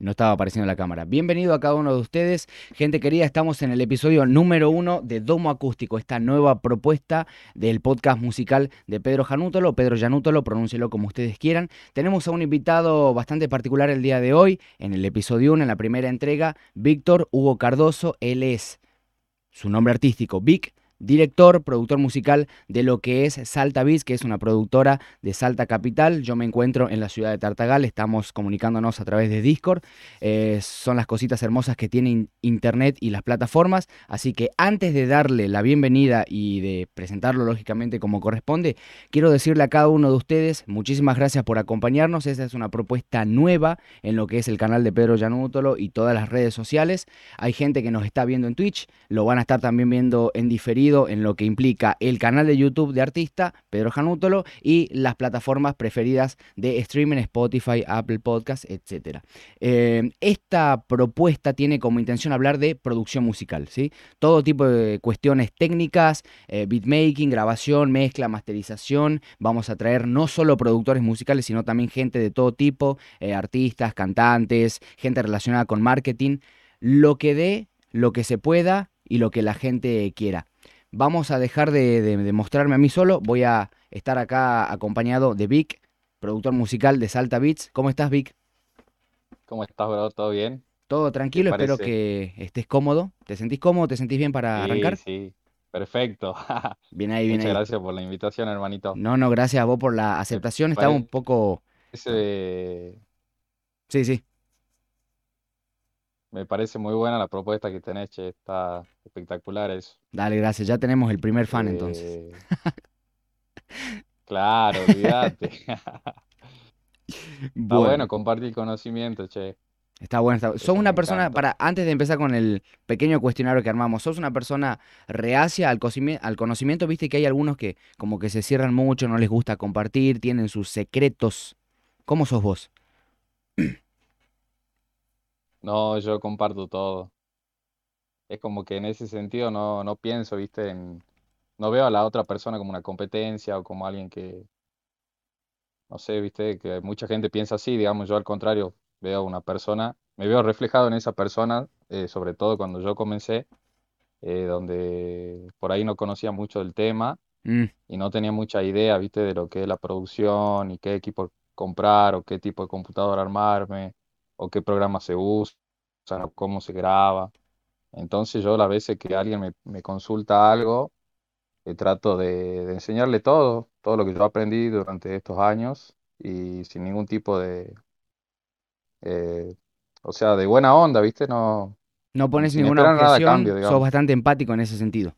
No estaba apareciendo la cámara. Bienvenido a cada uno de ustedes. Gente querida, estamos en el episodio número uno de Domo Acústico, esta nueva propuesta del podcast musical de Pedro Janútolo, Pedro Janútolo, pronúncielo como ustedes quieran. Tenemos a un invitado bastante particular el día de hoy, en el episodio 1, en la primera entrega, Víctor Hugo Cardoso. Él es su nombre artístico, Vic, director, productor musical de lo que es Salta Beats, que es una productora de Salta Capital. Yo me encuentro en la ciudad de Tartagal, estamos comunicándonos a través de Discord. Eh, son las cositas hermosas que tienen Internet y las plataformas. Así que antes de darle la bienvenida y de presentarlo lógicamente como corresponde, quiero decirle a cada uno de ustedes muchísimas gracias por acompañarnos. Esta es una propuesta nueva en lo que es el canal de Pedro Llanútolo y todas las redes sociales. Hay gente que nos está viendo en Twitch, lo van a estar también viendo en diferido en lo que implica el canal de YouTube de artista, Pedro Janútolo, y las plataformas preferidas de streaming, Spotify, Apple Podcasts, etc. Eh, esta propuesta tiene como intención hablar de producción musical, ¿sí? Todo tipo de cuestiones técnicas, eh, beatmaking, grabación, mezcla, masterización. Vamos a traer no solo productores musicales, sino también gente de todo tipo, eh, artistas, cantantes, gente relacionada con marketing. Lo que dé, lo que se pueda y lo que la gente quiera. Vamos a dejar de, mostrarme a mí solo. Voy a estar acá acompañado de Vic, productor musical de Salta Beats. ¿Cómo estás, Vic? ¿Cómo estás, bro? ¿Todo bien? Todo tranquilo, espero que estés cómodo. ¿Te sentís cómodo? ¿Te sentís bien para arrancar? Sí, perfecto. bien ahí, bien Muchas gracias por la invitación, hermanito. No, no, gracias a vos por la aceptación. Estaba un poco... Sí, sí. Me parece muy buena la propuesta que tenés, che. Está espectacular eso. Dale, gracias. Ya tenemos el primer fan entonces. Eh, claro, olvídate. Está bueno. compartir conocimiento, che. Está bueno. Está... ¿Sos una persona, para antes de empezar con el pequeño cuestionario que armamos, ¿sos una persona reacia al, al conocimiento? Viste que hay algunos que como que se cierran mucho, no les gusta compartir, tienen sus secretos. ¿Cómo sos vos? No, yo comparto todo. Es como que en ese sentido no, no pienso, viste, en, no veo a la otra persona como una competencia o como alguien que, no sé, viste, que mucha gente piensa así, digamos, yo al contrario, veo a una persona, me veo reflejado en esa persona, eh, sobre todo cuando yo comencé, eh, donde por ahí no conocía mucho del tema mm. y no tenía mucha idea, viste, de lo que es la producción y qué equipo comprar o qué tipo de computador armarme o qué programa se usa, o cómo se graba. Entonces yo las veces que alguien me, consulta algo, eh, trato de, enseñarle todo, todo lo que yo aprendí durante estos años y sin ningún tipo de, eh, o sea, de buena onda, ¿viste? No, no pones ninguna objeción, sos bastante empático en ese sentido.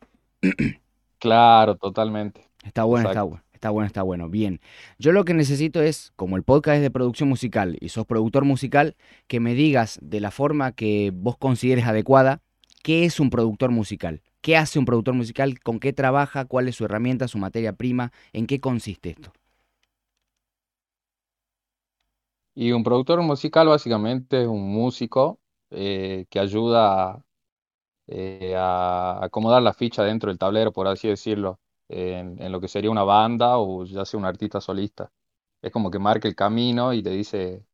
Claro, totalmente. Está bueno, está bueno. Está bueno, está bueno. Bien. Yo lo que necesito es, como el podcast es de producción musical y sos productor musical, que me digas de la forma que vos consideres adecuada qué es un productor musical. ¿Qué hace un productor musical? ¿Con qué trabaja? ¿Cuál es su herramienta, su materia prima? ¿En qué consiste esto? Y un productor musical básicamente es un músico eh, que ayuda eh, a acomodar la ficha dentro del tablero, por así decirlo en, lo que sería una banda o ya sea un artista solista. Es como que marca el camino y le dice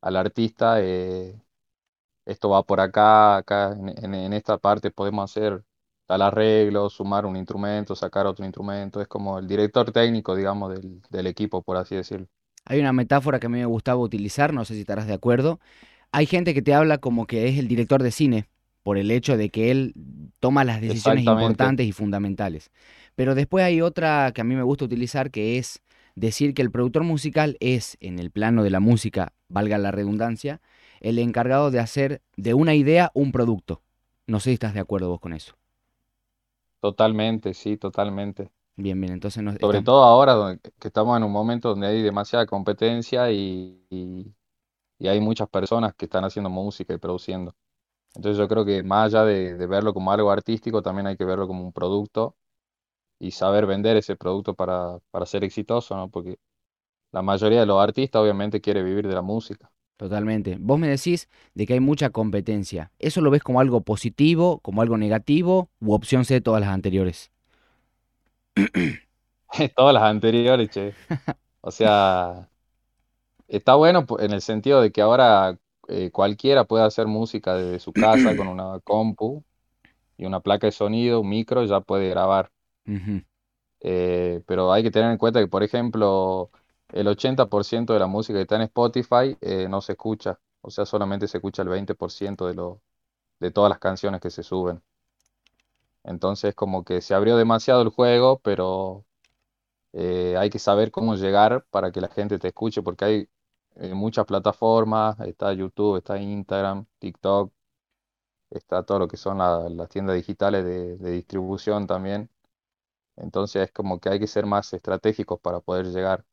al artista, eh, esto va por acá, acá en, esta parte podemos hacer tal arreglo, sumar un instrumento, sacar otro instrumento. Es como el director técnico, digamos, del, del equipo, por así decirlo. Hay una metáfora que a mí me gustaba utilizar, no sé si estarás de acuerdo. Hay gente que te habla como que es el director de cine, por el hecho de que él toma las decisiones importantes y fundamentales. Pero después hay otra que a mí me gusta utilizar, que es decir que el productor musical es, en el plano de la música, valga la redundancia, el encargado de hacer de una idea un producto. No sé si estás de acuerdo vos con eso. Totalmente, sí, totalmente. Bien, bien, entonces no, Sobre todo ahora que estamos en un momento donde hay demasiada competencia y, y, hay muchas personas que están haciendo música y produciendo. Entonces yo creo que más allá de, de verlo como algo artístico, también hay que verlo como un producto y saber vender ese producto para, para ser exitoso, ¿no? Porque la mayoría de los artistas obviamente quiere vivir de la música. Totalmente. Vos me decís de que hay mucha competencia. ¿Eso lo ves como algo positivo, como algo negativo u opción C de todas las anteriores? todas las anteriores, che. O sea, está bueno en el sentido de que ahora eh, cualquiera puede hacer música desde su casa con una compu y una placa de sonido, un micro, ya puede grabar. Eh, pero hay que tener en cuenta que, por ejemplo, el 80% de la música que está en Spotify eh, no se escucha, o sea, solamente se escucha el 20% de, lo, de todas las canciones que se suben. Entonces, como que se abrió demasiado el juego, pero eh, hay que saber cómo llegar para que la gente te escuche, porque hay muchas plataformas, está YouTube, está Instagram, TikTok, está todo lo que son las tiendas digitales de, distribución también. Entonces es como que hay que ser más estratégicos para poder llegar.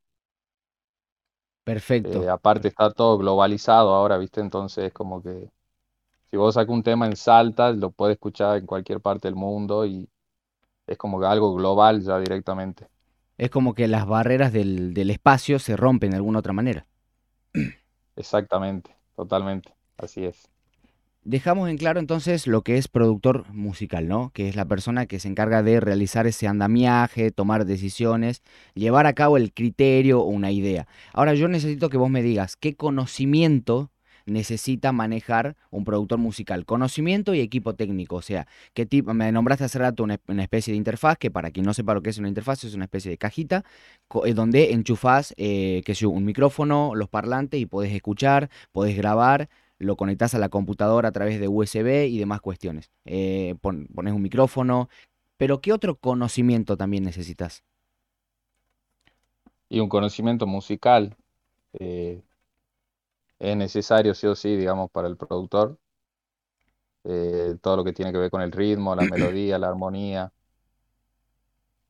Perfecto. Eh, aparte está todo globalizado ahora, ¿viste? Entonces es como que si vos sacas un tema en Salta, lo puedes escuchar en cualquier parte del mundo y es como que algo global ya directamente. Es como que las barreras del, del espacio se rompen de alguna otra manera. Exactamente, totalmente, así es. Dejamos en claro entonces lo que es productor musical, ¿no? Que es la persona que se encarga de realizar ese andamiaje, tomar decisiones, llevar a cabo el criterio o una idea. Ahora yo necesito que vos me digas qué conocimiento necesita manejar un productor musical. Conocimiento y equipo técnico. O sea, qué tipo, me nombraste hace rato una, especie de interfaz, que para quien no sepa lo que es una interfaz, es una especie de cajita eh, donde enchufás, eh, que un micrófono, los parlantes y podés escuchar, podés grabar lo conectás a la computadora a través de USB y demás cuestiones. Eh, pones un micrófono, pero ¿qué otro conocimiento también necesitas? Y un conocimiento musical eh, es necesario sí o sí, digamos, para el productor. Eh, todo lo que tiene que ver con el ritmo, la melodía, la armonía.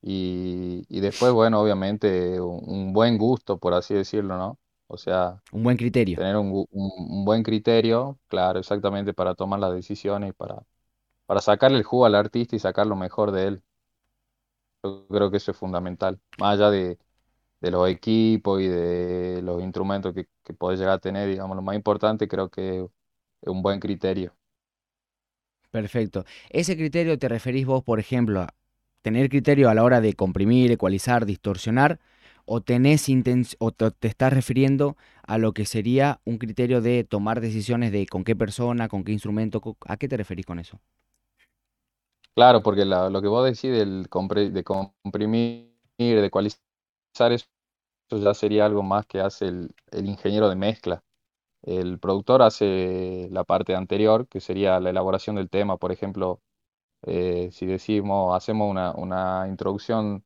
Y, después, bueno, obviamente un buen gusto, por así decirlo, ¿no? O sea, un buen criterio. Tener un, buen criterio, claro, exactamente para tomar las decisiones y para, para sacarle el jugo al artista y sacar lo mejor de él. Yo creo que eso es fundamental. Más allá de, los equipos y de los instrumentos que, que podés llegar a tener, digamos, lo más importante creo que es un buen criterio. Perfecto. ¿Ese criterio te referís vos, por ejemplo, a tener criterio a la hora de comprimir, ecualizar, distorsionar? O tenés o te estás refiriendo a lo que sería un criterio de tomar decisiones de con qué persona, con qué instrumento, ¿a qué te referís con eso? Claro, porque lo que vos decís del de comprimir, de ecualizar, eso ya sería algo más que hace el, ingeniero de mezcla. El productor hace la parte anterior, que sería la elaboración del tema. Por ejemplo, eh, si decimos, hacemos una, una introducción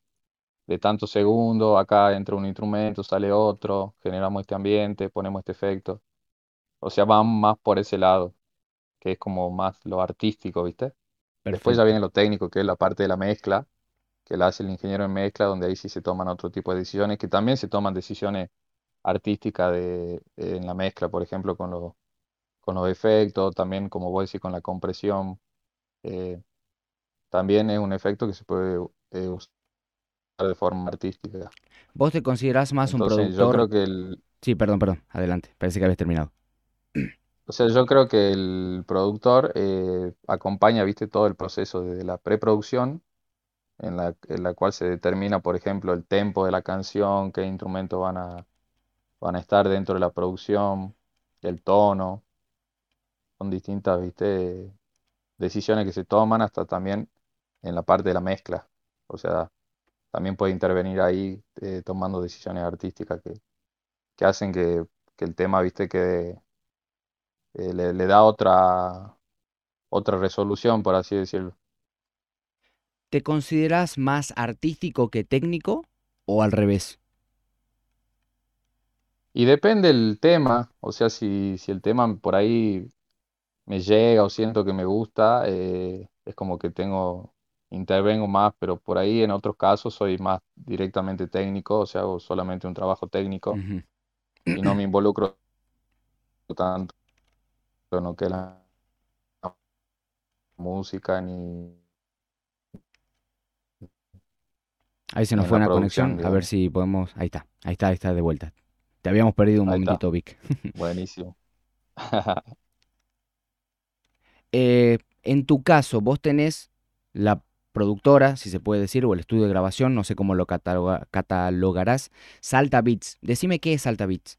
de tantos segundos, acá entra un instrumento, sale otro, generamos este ambiente, ponemos este efecto. O sea, van más por ese lado, que es como más lo artístico, ¿viste? Después ya viene lo técnico, que es la parte de la mezcla, que la hace el ingeniero en mezcla, donde ahí sí se toman otro tipo de decisiones, que también se toman decisiones artísticas de, en la mezcla, por ejemplo, con los, con los efectos, también, como vos decís, con la compresión. Eh, también es un efecto que se puede eh, usar de forma artística. ¿Vos te considerás más un productor? Yo creo que el... Sí, perdón, perdón, adelante, parece que habías terminado. O sea, yo creo que el productor eh, acompaña, viste, todo el proceso desde la preproducción, en la, en la cual se determina, por ejemplo, el tempo de la canción, qué instrumentos van a, van a estar dentro de la producción, el tono. Son distintas, viste, decisiones que se toman hasta también en la parte de la mezcla. O sea, también puede intervenir ahí eh, tomando decisiones artísticas que, que hacen que, el tema, viste, que eh, le, da otra, otra resolución, por así decirlo. ¿Te consideras más artístico que técnico o al revés? Y depende el tema, o sea, si, si el tema por ahí me llega o siento que me gusta, eh, es como que tengo intervengo más, pero por ahí en otros casos soy más directamente técnico, o sea, hago solamente un trabajo técnico y no me involucro tanto en lo que la música ni... Ahí se nos fue una conexión, a ver si podemos... Ahí está, ahí está, ahí está de vuelta. Te habíamos perdido un momentito, Vic. Buenísimo. Eh, en tu caso, vos tenés la productora, si se puede decir, o el estudio de grabación, no sé cómo lo catalogarás, Salta Beats. Decime qué es Salta Beats.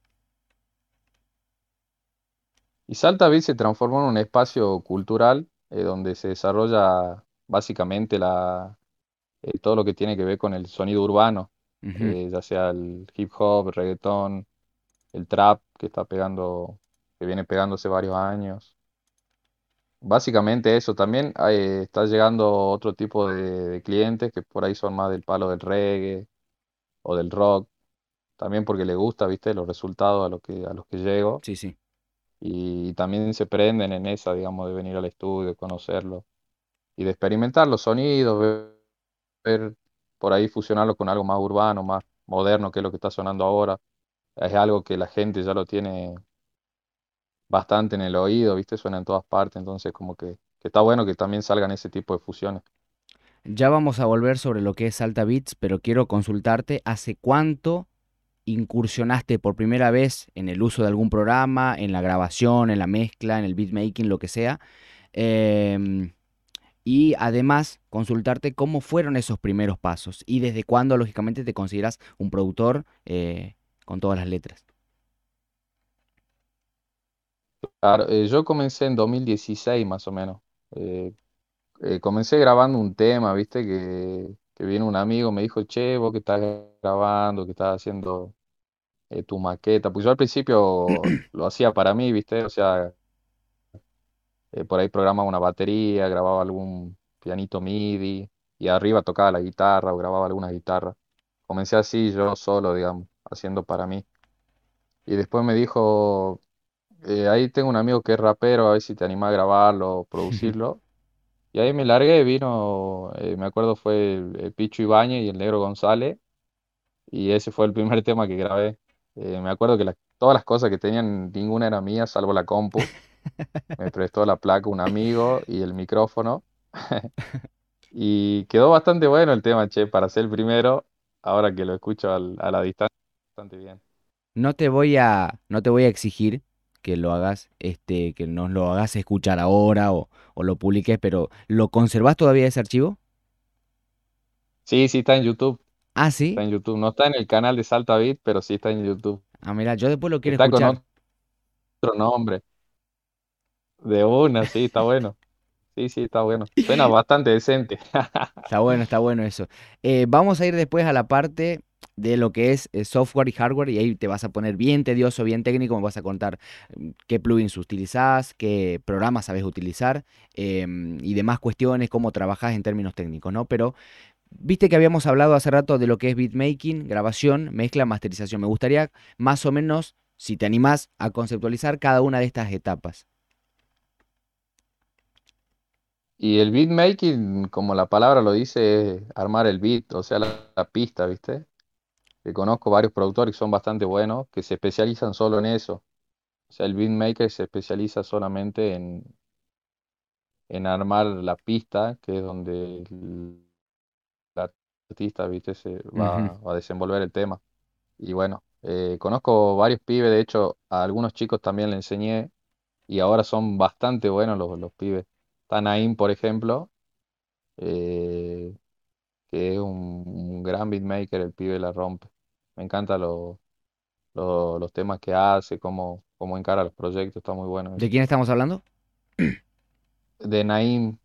Y Salta Beat se transformó en un espacio cultural eh, donde se desarrolla básicamente la, eh, todo lo que tiene que ver con el sonido urbano, eh, ya sea el hip hop, el reggaetón, el trap que está pegando, que viene pegándose varios años. Básicamente eso, también eh, está llegando otro tipo de, de clientes que por ahí son más del palo del reggae o del rock, también porque les gusta, viste, los resultados a los que, a los que llego Sí, sí. y, también se prenden en esa, digamos, de venir al estudio, conocerlo y de experimentar los sonidos, ver, ver por ahí fusionarlo con algo más urbano, más moderno, que es lo que está sonando ahora. Es algo que la gente ya lo tiene bastante en el oído, ¿viste? Suena en todas partes, entonces como que, que está bueno que también salgan ese tipo de fusiones. Ya vamos a volver sobre lo que es Salta Beats, pero quiero consultarte, ¿hace cuánto incursionaste por primera vez en el uso de algún programa, en la grabación, en la mezcla, en el beatmaking, lo que sea? Em, y además consultarte cómo fueron esos primeros pasos y desde cuándo, lógicamente, te consideras un productor eh, con todas las letras. Claro, eh, yo comencé en 2016 más o menos. Eh, eh, comencé grabando un tema, ¿viste? Que, que viene un amigo, me dijo, che, vos que estás grabando, que estás haciendo tu maqueta. Pues yo al principio lo hacía para mí, ¿viste? O sea, por ahí programaba una batería, grababa algún pianito MIDI y arriba tocaba la guitarra o grababa alguna guitarra. Comencé así yo solo, digamos, haciendo para mí. Y después me dijo, eh, ahí tengo un amigo que es rapero, a ver si te animás a grabarlo, producirlo. Y ahí me largué, vino, eh, me acuerdo fue el, el Picho Ibañez y el Negro González, y ese fue el primer tema que grabé. Eh, me acuerdo que todas las cosas que tenían, ninguna era mía, salvo la compu. Me prestó la placa un amigo y el micrófono. Y quedó bastante bueno el tema, che, para ser el primero, ahora que lo escucho al- a la distancia, bastante bien. No te voy a, no te voy a exigir que lo hagas, este, que nos lo hagas escuchar ahora o, o lo publiques, pero ¿lo conservás todavía ese archivo? Sí, sí, está en YouTube, Ah, está sí. en YouTube. No está en el canal de Salta Beat, pero sí está en YouTube. Ah, mira, yo después lo quiero Está con escuchar. otro nombre, de una, sí, está bueno. Sí, sí, está bueno. Suena bastante decente. Está bueno, está bueno eso. Eh, vamos a ir después a la parte de lo que es eh, software y hardware y ahí te vas a poner bien tedioso, bien técnico, me vas a contar mm, qué plugins utilizás, qué programas sabes utilizar em, y demás cuestiones, cómo trabajás en términos técnicos, ¿no? Pero viste que habíamos hablado hace rato de lo que es beatmaking, grabación, mezcla, masterización. Me gustaría más o menos, si te animás, a conceptualizar cada una de estas etapas. Y el beatmaking, como la palabra lo dice, es armar el beat, o sea, la, la pista, ¿viste? Que conozco varios productores que son bastante buenos, que se especializan solo en eso. O sea, el beatmaker se especializa solamente en, en armar la pista, que es donde el artista, ¿viste? Se va, va a desenvolver el tema. Y bueno, eh, conozco varios pibes, de hecho, a algunos chicos también le enseñé y ahora son bastante buenos los, los pibes. Está Naim, por ejemplo, eh, que es un, un gran beatmaker, el pibe la rompe. Me encantan los, los, los temas que hace, cómo, cómo encara los proyectos, está muy bueno ¿De quién estamos hablando? De Naim,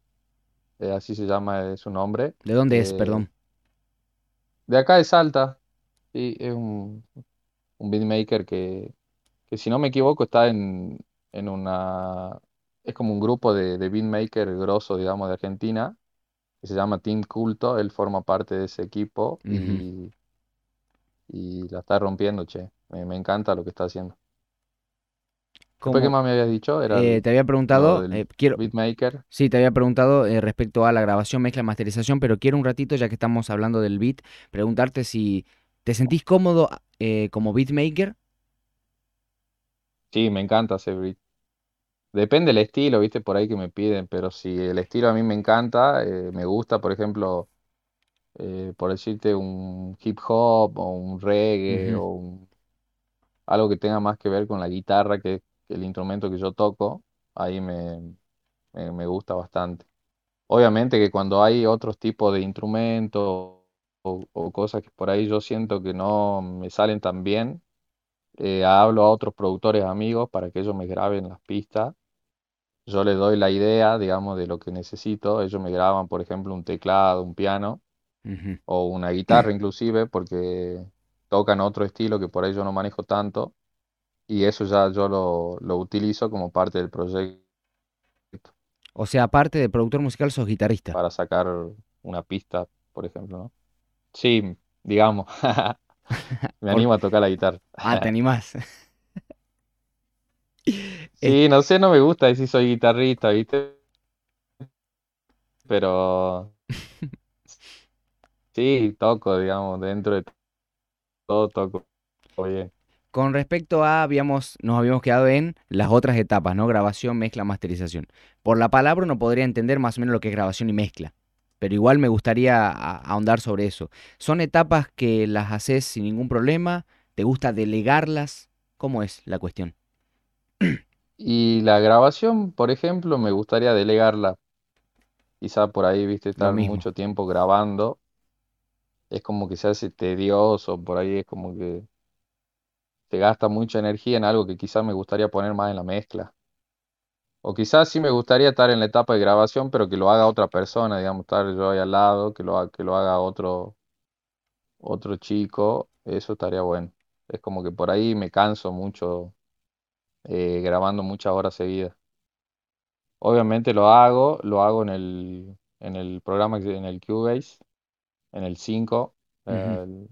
eh, así se llama es su nombre, ¿De dónde es? eh, Perdón. de acá de Salta, sí, es un, un beatmaker que, que si no me equivoco está en, en una, es como un grupo de, de beatmaker grosso, digamos, de Argentina, que se llama Team Culto, él forma parte de ese equipo y, y la está rompiendo, che, me, me encanta lo que está haciendo. Después, ¿qué más me habías dicho? Era eh, el- te había preguntado, eh, quiero, beatmaker. sí, te había preguntado eh, respecto a la grabación, mezcla, masterización, pero quiero un ratito, ya que estamos hablando del beat, preguntarte si te sentís cómodo eh, como beatmaker. Sí, me encanta hacer beat. Depende del estilo, viste, por ahí que me piden, pero si el estilo a mí me encanta, me gusta, por ejemplo, eh, por decirte un hip hop o un reggae o un- algo que tenga más que ver con la guitarra, que es el instrumento que yo toco, ahí me, me, me gusta bastante. Obviamente que cuando hay otros tipos de instrumentos o, o cosas que por ahí yo siento que no me salen tan bien, eh, hablo a otros productores amigos para que ellos me graben las pistas. Yo les doy la idea, digamos, de lo que necesito. Ellos me graban, por ejemplo, un teclado, un piano O una guitarra inclusive, porque tocan otro estilo que por ahí yo no manejo tanto. Y eso ya yo lo, lo utilizo como parte del proyecto O sea, aparte de productor musical, sos guitarrista. para sacar una pista, por ejemplo, ¿no? Sí, digamos, me animo a tocar la guitarra. Ah, te animás. Sí, no sé, no me gusta decir soy guitarrista, ¿viste? Pero sí, toco, digamos, dentro de todo toco bien. Con respecto a, habíamos, nos habíamos quedado en las otras etapas, ¿no? Grabación, mezcla, masterización. Por la palabra uno podría entender más o menos lo que es grabación y mezcla, pero igual me gustaría ahondar sobre eso. ¿Son etapas que las haces sin ningún problema? ¿Te gusta delegarlas? ¿Cómo es la cuestión? Y la grabación, por ejemplo, me gustaría delegarla. Quizá por ahí, viste, estar mucho tiempo grabando, es como que se hace tedioso, por ahí es como que te gasta mucha energía en algo que quizás me gustaría poner más en la mezcla. O quizás sí me gustaría estar en la etapa de grabación, pero que lo haga otra persona, digamos, estar yo ahí al lado, que lo haga, que lo haga otro, otro chico, eso estaría bueno. Es como que por ahí me canso mucho eh, grabando muchas horas seguidas. Obviamente lo hago, lo hago en el, en el programa, en el Cubase, en el 5, Ujú. eh,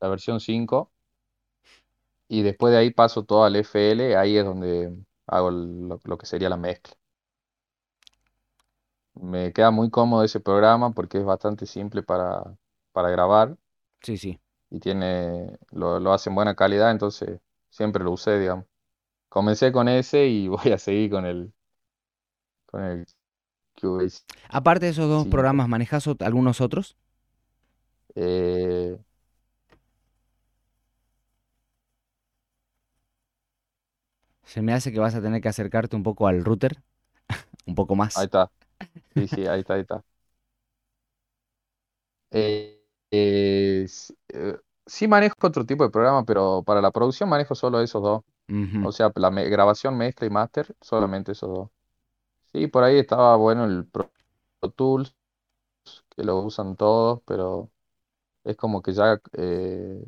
la versión 5. Y después de ahí paso todo al FL, ahí es donde hago lo, lo que sería la mezcla. Me queda muy cómodo ese programa porque es bastante simple para, para grabar Sí, sí, y tiene, lo, lo hace en buena calidad, entonces siempre lo usé, digamos. Comencé con ese y voy a seguir con el, con el Aparte de esos dos 5. programas, ¿manejas algunos otros? Eh, Se me hace que vas a tener que acercarte un poco al router, un poco ahí más. está, sí, sí, ahí está, ahí está. Eh, eh, sí manejo otro tipo de programa, pero para la producción manejo solo esos dos. O sea, la me- grabación, mezcla y máster, solamente esos dos. Sí, por ahí estaba bueno el Pro Tools, que lo usan todos, pero es como que ya eh,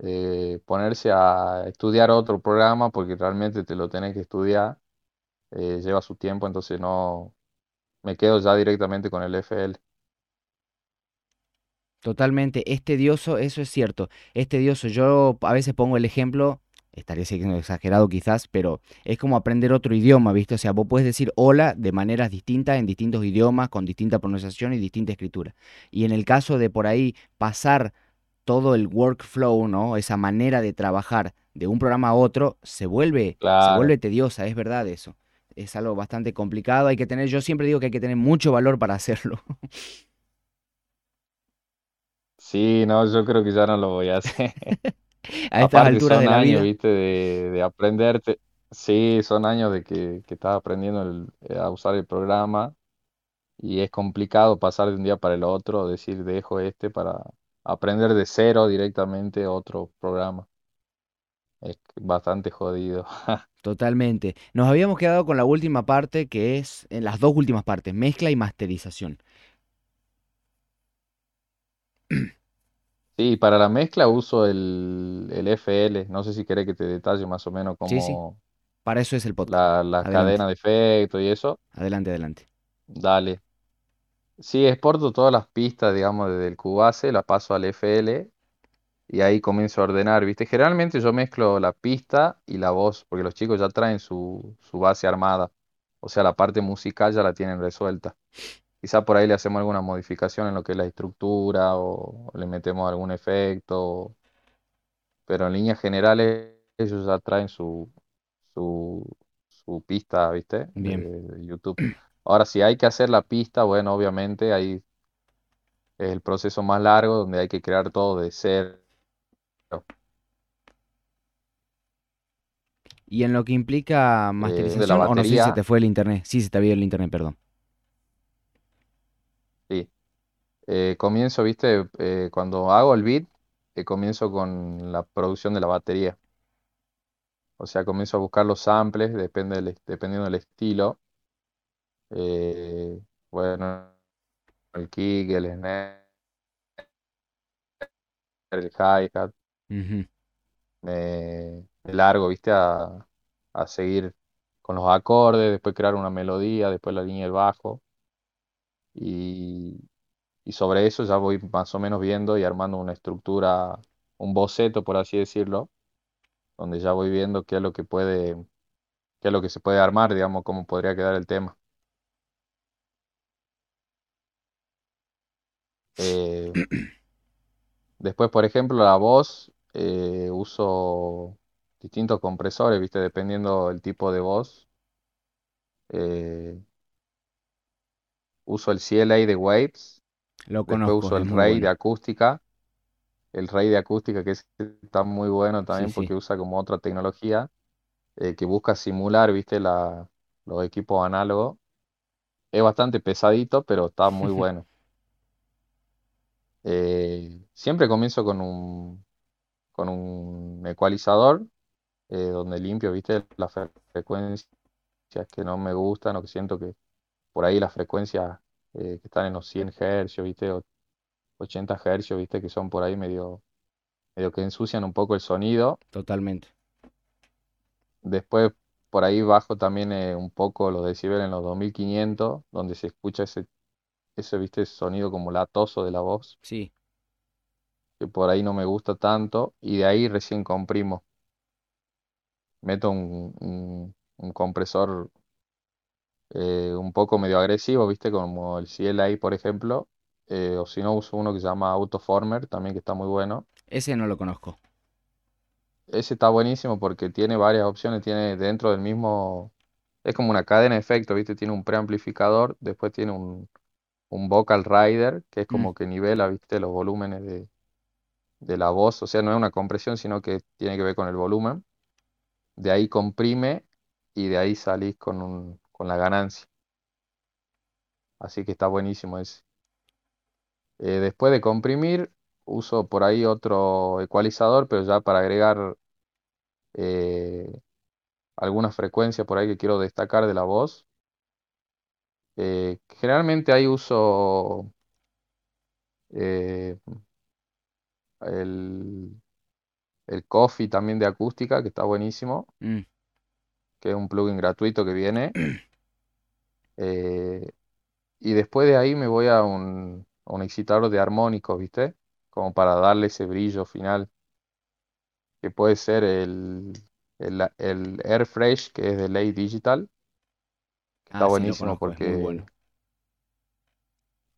eh, ponerse a estudiar otro programa, porque realmente te lo tenés que estudiar, eh, lleva su tiempo, entonces no me quedo ya directamente con el FL. Totalmente, es tedioso, eso es cierto, es tedioso. Yo a veces pongo el ejemplo, estaría siendo exagerado quizás, pero es como aprender otro idioma, ¿viste? O sea, vos puedes decir hola de maneras distintas en distintos idiomas, con distinta pronunciación y distinta escritura. Y en el caso de por ahí pasar todo el workflow, ¿no? Esa manera de trabajar de un programa a otro, se vuelve, se vuelve tediosa, es verdad eso. Es algo bastante complicado, hay que tener, yo siempre digo que hay que tener mucho valor para hacerlo. Sí, no, yo creo que ya no lo voy a hacer. A estas Aparte alturas de son la años, vida. viste, de, de aprenderte. Sí, son años de que, que estás aprendiendo el- eh, a usar el programa y es complicado pasar de un día para el otro, decir dejo este para aprender de cero directamente otro programa. Es bastante jodido. Totalmente. Nos habíamos quedado con la última parte, que es en las dos últimas partes, mezcla y masterización. Sí, para la mezcla uso el, el FL. No sé si querés que te detalle más o menos Sí, sí, cómo para eso es el podcast. la, la Adelante, cadena de efectos y eso. adelante, adelante. Dale. Sí, exporto todas las pistas, digamos, desde el Cubase, las paso al FL y ahí comienzo a ordenar, ¿viste? Generalmente yo mezclo la pista y la voz, porque los chicos ya traen su, su base armada. O sea, la parte musical ya la tienen resuelta. Quizá por ahí le hacemos alguna modificación en lo que es la estructura o, le metemos algún efecto, pero en líneas generales ellos ya traen su, su, su pista, ¿viste? Bien. de YouTube. Ahora, si hay que hacer la pista, bueno, obviamente ahí es el proceso más largo donde hay que crear todo de cero. Y en lo que implica Eh, de la masterización, o no sé si se te fue el internet. Sí, se te había ido el internet, perdón. sí. Eh, comienzo, ¿viste? Eh, cuando hago el beat, eh, comienzo con la producción de la batería. O sea, comienzo a buscar los samples, depende del- dependiendo del estilo. Bueno, el kick, el snare, el hi-hat. Me largo, ¿viste? A, a seguir con los acordes, después crear una melodía, después la línea del bajo. Y, y sobre eso ya voy más o menos viendo y armando una estructura, un boceto, por así decirlo, donde ya voy viendo qué es lo que puede, qué es lo que se puede armar, digamos, cómo podría quedar el tema. Eh, después, por ejemplo, la voz, eh, uso distintos compresores, ¿viste? Dependiendo del tipo de voz. Eh, uso el CLA de Waves, Lo después conozco, uso el Ray de acústica, el Ray de acústica que es- está muy bueno también sí. porque usa como otra tecnología eh, que busca simular, ¿viste? La, los equipos análogos. Es bastante pesadito, pero está muy bueno. Eh, siempre comienzo con un, con un ecualizador eh, donde limpio, ¿viste? Las fre- frecuencias que no me gustan o que siento que por ahí las frecuencias eh, que están en los 100 Hz, ¿viste? O 80 Hz, ¿viste? Que son por ahí medio, medio que ensucian un poco el sonido. Totalmente. Después por ahí bajo también eh, un poco los decibeles en los 2500, donde se escucha ese, ese, ¿viste? sonido como latoso de la voz, Sí. que por ahí no me gusta tanto. Y de ahí recién comprimo. Meto un, un- un compresor eh, un poco medio agresivo, ¿viste? Como el CLA, por ejemplo. eh, o si no, uso uno que se llama Autoformer, también que está muy bueno. Ese no lo conozco. Ese está buenísimo porque tiene varias opciones, tiene dentro del mismo, es como una cadena de efectos, ¿viste? Tiene un preamplificador, después tiene un, un vocal rider, que es Mm, como que nivela, ¿viste? Los volúmenes de, de la voz, o sea, no es una compresión, sino que tiene que ver con el volumen. De ahí comprime y de ahí salís con, un, con la ganancia. Así que está buenísimo ese. Eh, después de comprimir, uso por ahí otro ecualizador, pero ya para agregar eh, alguna frecuencia por ahí que quiero destacar de la voz. Eh, generalmente ahí uso eh, el, el Coffee también de acústica, que está buenísimo, mm. que es un plugin gratuito que viene. Eh, y después de ahí me voy a un, a un excitador de armónicos, ¿viste? Como para darle ese brillo final, que puede ser el, el, el Air Fresh, que es de Ley Digital, que está Ah, sí, buenísimo conozco, es muy bueno. porque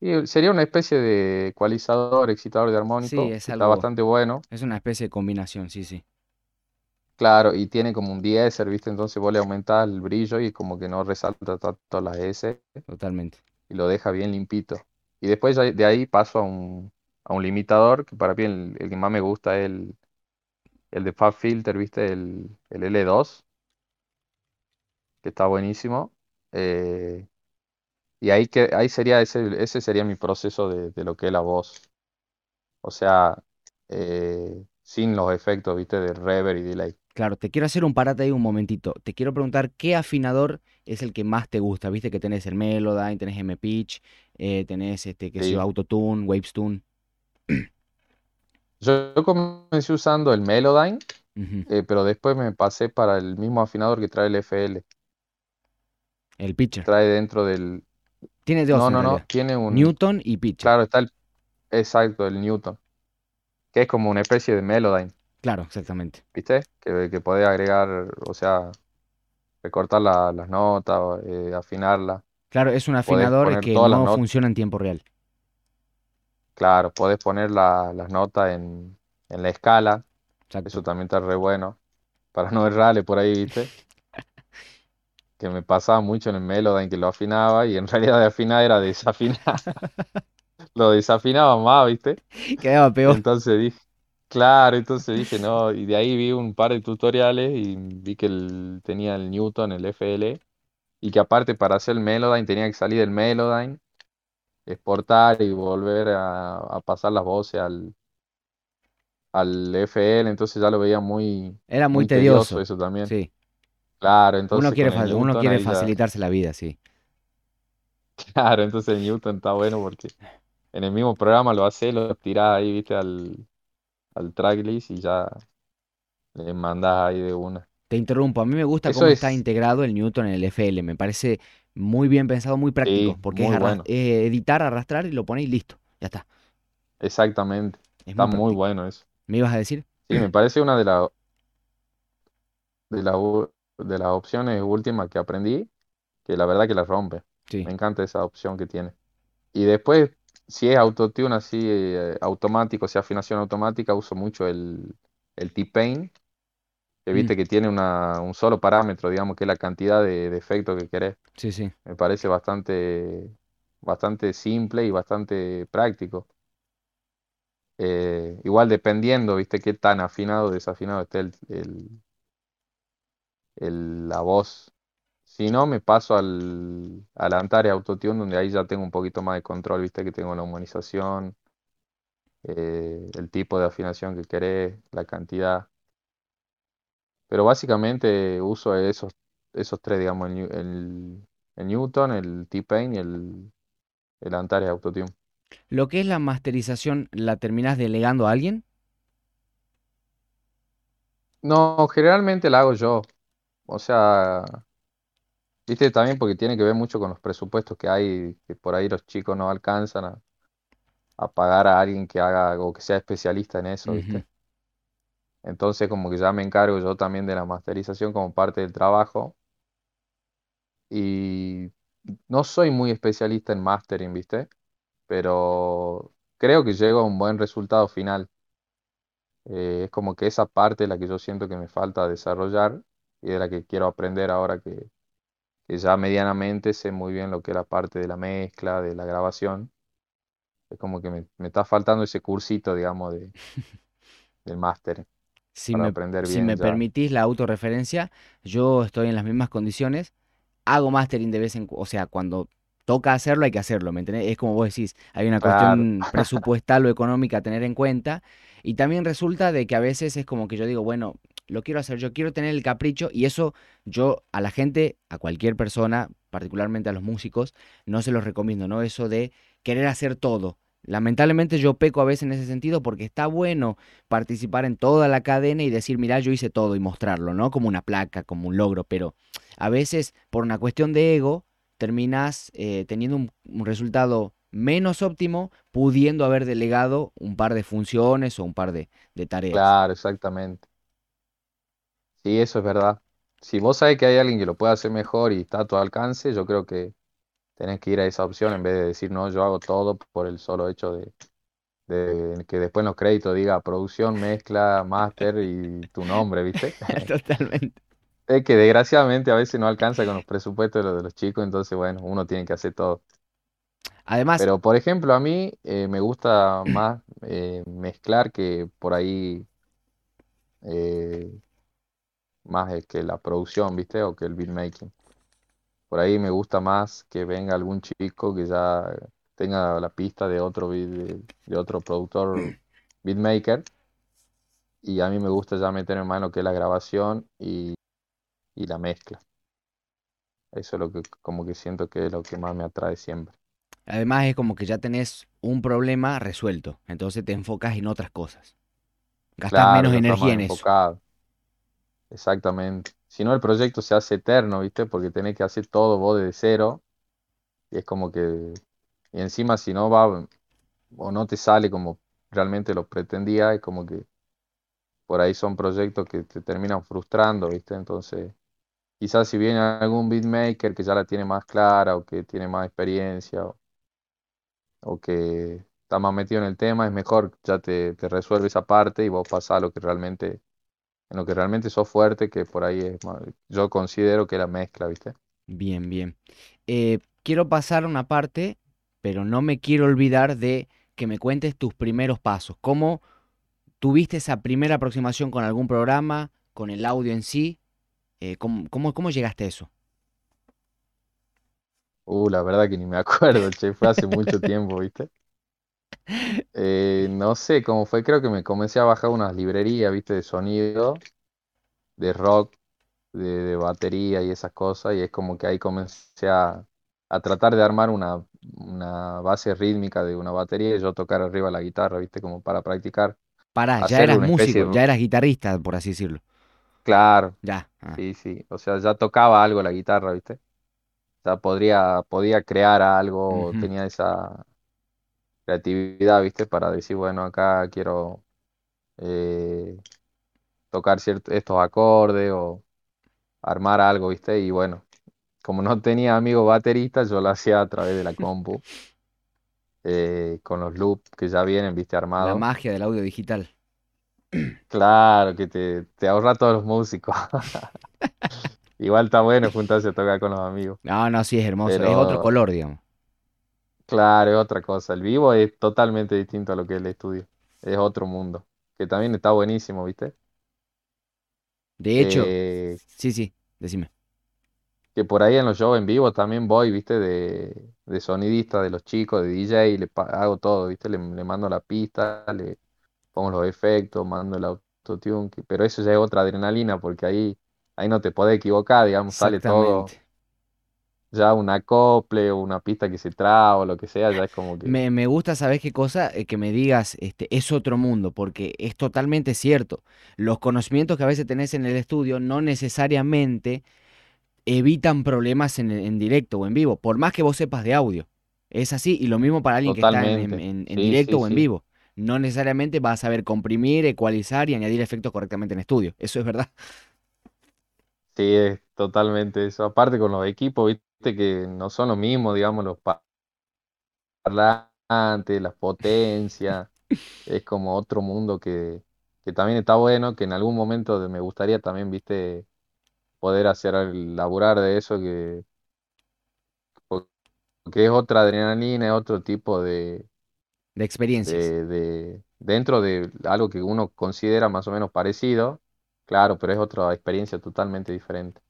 y sería una especie de ecualizador, excitador de Sí, armónico, es que está algo, bastante bueno. es una especie de combinación, sí, sí, Claro, y tiene como un deesser, ¿viste? Entonces vos le aumentás el brillo y como que no resalta tanto las S totalmente. y lo deja bien limpito. Y después ya de ahí paso a un, a un limitador, que para mí el, el que más me gusta es el, el de Fab Filter, ¿viste? El, el L2, que está buenísimo. Eh, y ahí, que, ahí sería ese, ese sería mi proceso de, de lo que es la voz. O sea, eh, sin los efectos, ¿viste? De reverb y delay. Claro, te quiero hacer un parate ahí un momentito. Te quiero preguntar qué afinador es el que más te gusta. Viste que tenés el Melodyne, tenés M-Pitch, eh, tenés este, yo, Sí. Autotune, Wavestone. Yo, yo comencé usando el Melodyne, eh, pero después me pasé para el mismo afinador que trae el FL. El pitcher. Trae dentro del... Tiene dos No, no, no, tiene un... Newton y pitcher. Claro, está el... Exacto, el Newton, que es como una especie de Melodyne, Claro, exactamente. ¿viste? Que, que podés agregar, o sea, recortar la- las notas, eh, afinarla. Claro, es un afinador que no funciona en tiempo real. claro, podés poner la- las notas en, en la escala, Exacto. eso también está re bueno, para no errarle por ahí, ¿viste? Que me pasaba mucho en el Melodyne que lo afinaba y en realidad de afinar era desafinar, lo desafinaba más, ¿viste? Quedaba peor. Entonces dije, claro, entonces dije, no, y de ahí vi un par de tutoriales y vi que el- tenía el Newton, el FL, y que aparte para hacer el Melodyne tenía que salir del Melodyne, exportar y volver a, a pasar las voces al, al FL, entonces ya lo veía muy, Era muy muy tedioso tedioso. eso también. Sí. Claro, Uno entonces quiere, con el fa- uno Newton quiere ahí ya, facilitarse la vida, sí. claro, entonces el Newton está bueno porque en el mismo programa lo hace, lo tirás ahí, viste, al, al tracklist y ya le mandás ahí de una. Te interrumpo, a mí me gusta Eso cómo está es, integrado el Newton en el FL, me parece muy bien pensado, muy práctico, sí, porque es muy arras- bueno, editar, arrastrar y lo pones y listo, ya está, exactamente, es está muy bueno eso. ¿Me ibas a decir? Sí, me parece una de, la- de, la de las opciones últimas que aprendí, que la verdad que la rompe. Sí. Me encanta esa opción que tiene. Y después, si es autotune así eh, automático, si afinación automática, uso mucho el, el T-Pain, que Mm, viste que tiene una, un solo parámetro, digamos, que es la cantidad de, de efectos que querés. sí, sí. Me parece bastante, bastante simple y bastante práctico. Eh, igual dependiendo, viste, qué tan afinado o desafinado esté el, el- el- la voz. Si no, me paso al, al Antares Autotune, donde ahí ya tengo un poquito más de control, viste, que tengo la humanización, eh, el tipo de afinación que querés, la cantidad. Pero básicamente uso esos, esos tres, digamos, el, el, el Newton, el T-Pain y el, el Antares Autotune. Lo que es la masterización, ¿la terminás delegando a alguien? No, generalmente la hago yo. O sea, viste, también porque tiene que ver mucho con los presupuestos que hay, que por ahí los chicos no alcanzan a, a pagar a alguien que haga o que sea especialista en eso. ¿viste? Entonces como que ya me encargo yo también de la masterización como parte del trabajo y no soy muy especialista en mastering, ¿viste? Pero creo que llego a un buen resultado final. Eh, es como que esa parte es la que yo siento que me falta desarrollar y de la que quiero aprender ahora que, que ya medianamente sé muy bien lo que es la parte de la mezcla, de la grabación. Es como que me, me está faltando ese cursito, digamos, de, del máster Si para me, aprender si bien me ya. permitís la autorreferencia, yo estoy en las mismas condiciones, hago mastering de vez en cuando, o sea, cuando toca hacerlo hay que hacerlo, ¿me entendés? Es como vos decís, hay una Claro, cuestión presupuestal o económica a tener en cuenta y también resulta de que a veces es como que yo digo, bueno, lo quiero hacer, yo quiero tener el capricho y eso yo a la gente, a cualquier persona, particularmente a los músicos, no se los recomiendo, ¿no? Eso de querer hacer todo. Lamentablemente yo peco a veces en ese sentido porque está bueno participar en toda la cadena y decir, mira, yo hice todo y mostrarlo, ¿no? Como una placa, como un logro, pero a veces por una cuestión de ego terminas eh, teniendo un, resultado menos óptimo pudiendo haber delegado un par de funciones o un par de, de tareas. claro, exactamente. Sí, eso es verdad. Si vos sabés que hay alguien que lo puede hacer mejor y está a tu alcance, yo creo que tenés que ir a esa opción en vez de decir, no, yo hago todo por el solo hecho de, de que después en los créditos diga producción, mezcla, máster y tu nombre, ¿viste? Totalmente. Es que desgraciadamente a veces no alcanza con los presupuestos de los, de los chicos, entonces bueno, uno tiene que hacer todo. Además, Pero por ejemplo, a mí eh, me gusta más eh, mezclar que por ahí eh, más que la producción, ¿viste? O que el beatmaking. Por ahí me gusta más que venga algún chico que ya tenga la pista de otro, beat- de, de otro productor beatmaker. Y a mí me gusta ya meter en mano que es la grabación y, y la mezcla. Eso es lo que como que siento que es lo que más me atrae siempre. además es como que ya tenés un problema resuelto, entonces te enfocas en otras cosas. Gastás Claro, menos energía en eso. enfocado. Exactamente. Si no, el proyecto se hace eterno, ¿viste? Porque tenés que hacer todo vos desde cero. Y es como que. Y encima, si no va o no te sale como realmente lo pretendía, es como que por ahí son proyectos que te terminan frustrando, ¿viste? Entonces, quizás si viene algún beatmaker que ya la tiene más clara o que tiene más experiencia o, o que está más metido en el tema, es mejor, ya te, te resuelve esa parte y vos pasás a lo que realmente, en lo que realmente sos fuerte, que por ahí es yo considero que la mezcla, ¿viste? Bien, bien. Eh, quiero pasar a una parte, pero no me quiero olvidar de que me cuentes tus primeros pasos. ¿Cómo tuviste esa primera aproximación con algún programa, con el audio en sí? Eh, ¿cómo, cómo, cómo llegaste a eso? Uh, la verdad que ni me acuerdo, che, fue hace mucho tiempo, ¿viste? Eh, no sé cómo fue, creo que me comencé a bajar unas librerías, viste, de sonido, de rock, de, de batería y esas cosas, y es como que ahí comencé a, a tratar de armar una, una base rítmica de una batería y yo tocar arriba la guitarra, viste, como para practicar, Pará, ya eras músico, de... ya eras guitarrista, por así decirlo. Claro, Ya. ah, sí, sí, o sea, ya tocaba algo la guitarra, viste, ya podría, podía crear algo, tenía esa creatividad, viste, para decir, bueno, acá quiero... eh, tocar ciertos estos acordes o armar algo, ¿viste? Y bueno, como no tenía amigos bateristas, yo lo hacía a través de la compu, eh, con los loops que ya vienen, ¿viste? La Armados. magia del audio digital. Claro, que te, te ahorra a todos los músicos. Igual está bueno juntarse a tocar con los amigos. No, no, sí, es hermoso. Es otro color, digamos. Claro, es otra cosa. El vivo es totalmente distinto a lo que es el estudio. Es otro mundo. Que también está buenísimo, ¿viste? De hecho, Eh, sí, sí, decime. que por ahí en los shows en vivo también voy, viste, de, de sonidista de los chicos, de DJ, y le hago todo, viste, le, le mando la pista, le pongo los efectos, mando el autotune, pero eso ya es otra adrenalina, porque ahí, ahí no te podés equivocar, digamos, sale todo. Ya un acople o una pista que se traba o lo que sea, ya es como que Me, me gusta, ¿sabes qué cosa? Eh, que me digas, este, es otro mundo, porque es totalmente cierto. Los conocimientos que a veces tenés en el estudio no necesariamente evitan problemas en, en directo o en vivo, por más que vos sepas de audio. Es así, y lo mismo para alguien que está en, en- totalmente, en- en sí, directo sí, o en sí. vivo. No necesariamente vas a saber comprimir, ecualizar y añadir efectos correctamente en estudio. Eso es verdad. Sí, es totalmente eso. Aparte con los equipos, viste que no son los mismos, digamos, los pa- parlantes, las potencias. es como otro mundo que, que también está bueno, que en algún momento me gustaría también, viste, poder hacer laburar de eso, que, que es otra adrenalina, es otro tipo de, De experiencias. de, de- dentro de algo que uno considera más o menos parecido, claro, pero es otra experiencia totalmente diferente,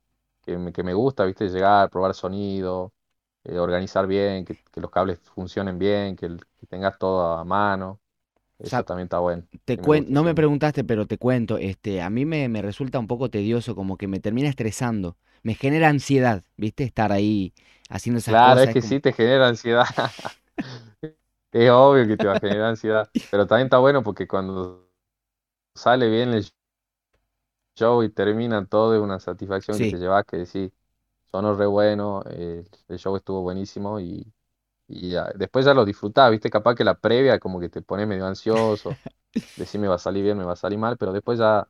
que me, que me gusta, viste, llegar, probar sonido, eh, organizar bien, que, que los cables funcionen bien, que, tengas todo a mano, eso también está bueno, te me gusta no me preguntaste, pero te cuento, este, a mí me, me resulta un poco tedioso, como que me termina estresando. Me genera ansiedad, ¿viste? Estar ahí haciendo esas Claro, es cosas. Es que como, sí te genera ansiedad. Es obvio que te va a generar ansiedad, pero también está bueno porque cuando sale bien el show y termina todo es una satisfacción que te sí, llevas, que decís, sonó re bueno, eh, el show estuvo buenísimo y, y ya- después ya lo disfrutás, viste, capaz que la previa como que te pones medio ansioso, decís me va a salir bien, me va a salir mal, pero después ya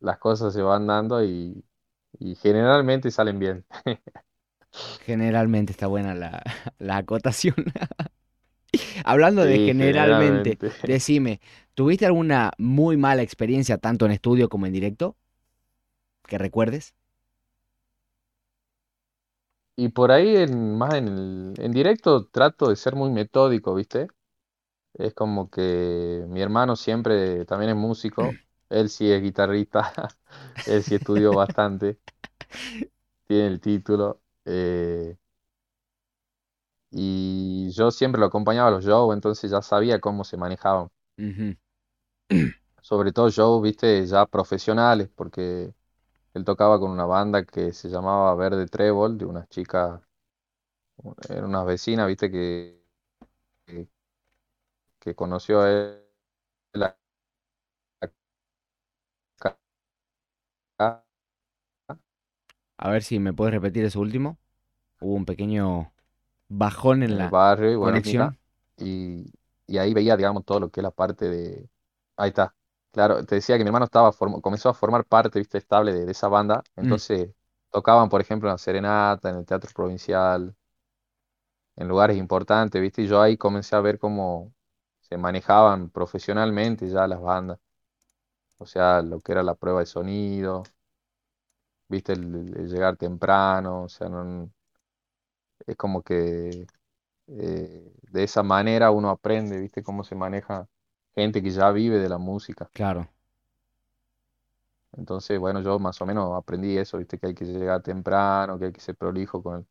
las cosas se van dando y, y generalmente salen bien. generalmente está buena la, la acotación. Hablando de Sí, generalmente, generalmente. decime, ¿tuviste alguna muy mala experiencia tanto en estudio como en directo? Que recuerdes. Y por ahí, en, más en, el- en directo, trato de ser muy metódico, ¿viste? Es como que mi hermano siempre también es músico, él sí es guitarrista, él sí estudió bastante, tiene el título, eh, y yo siempre lo acompañaba a los shows, entonces ya sabía cómo se manejaban, sobre todo shows, ¿viste? Ya profesionales, porque él tocaba con una banda que se llamaba Verde Trébol, de unas chicas, eran unas vecinas, ¿viste? Que, que, que conoció a él A ver si me puedes repetir eso último. Hubo un pequeño bajón en en el la barrio, bueno, conexión. y, y ahí veía, digamos, todo lo que es la parte de... Ahí está. Claro, te decía que mi hermano estaba comenzó a formar parte, viste, estable de, de esa banda, Mm, entonces tocaban, por ejemplo, en la Serenata, en el Teatro Provincial, en lugares importantes, viste, y yo ahí comencé a ver cómo se manejaban profesionalmente ya las bandas, o sea, lo que era la prueba de sonido, viste, el llegar temprano, o sea, no, es como que eh, de esa manera uno aprende, ¿viste? Cómo se maneja gente que ya vive de la música. claro. Entonces, bueno, yo más o menos aprendí eso, ¿viste? Que hay que llegar temprano, que hay que ser prolijo con el,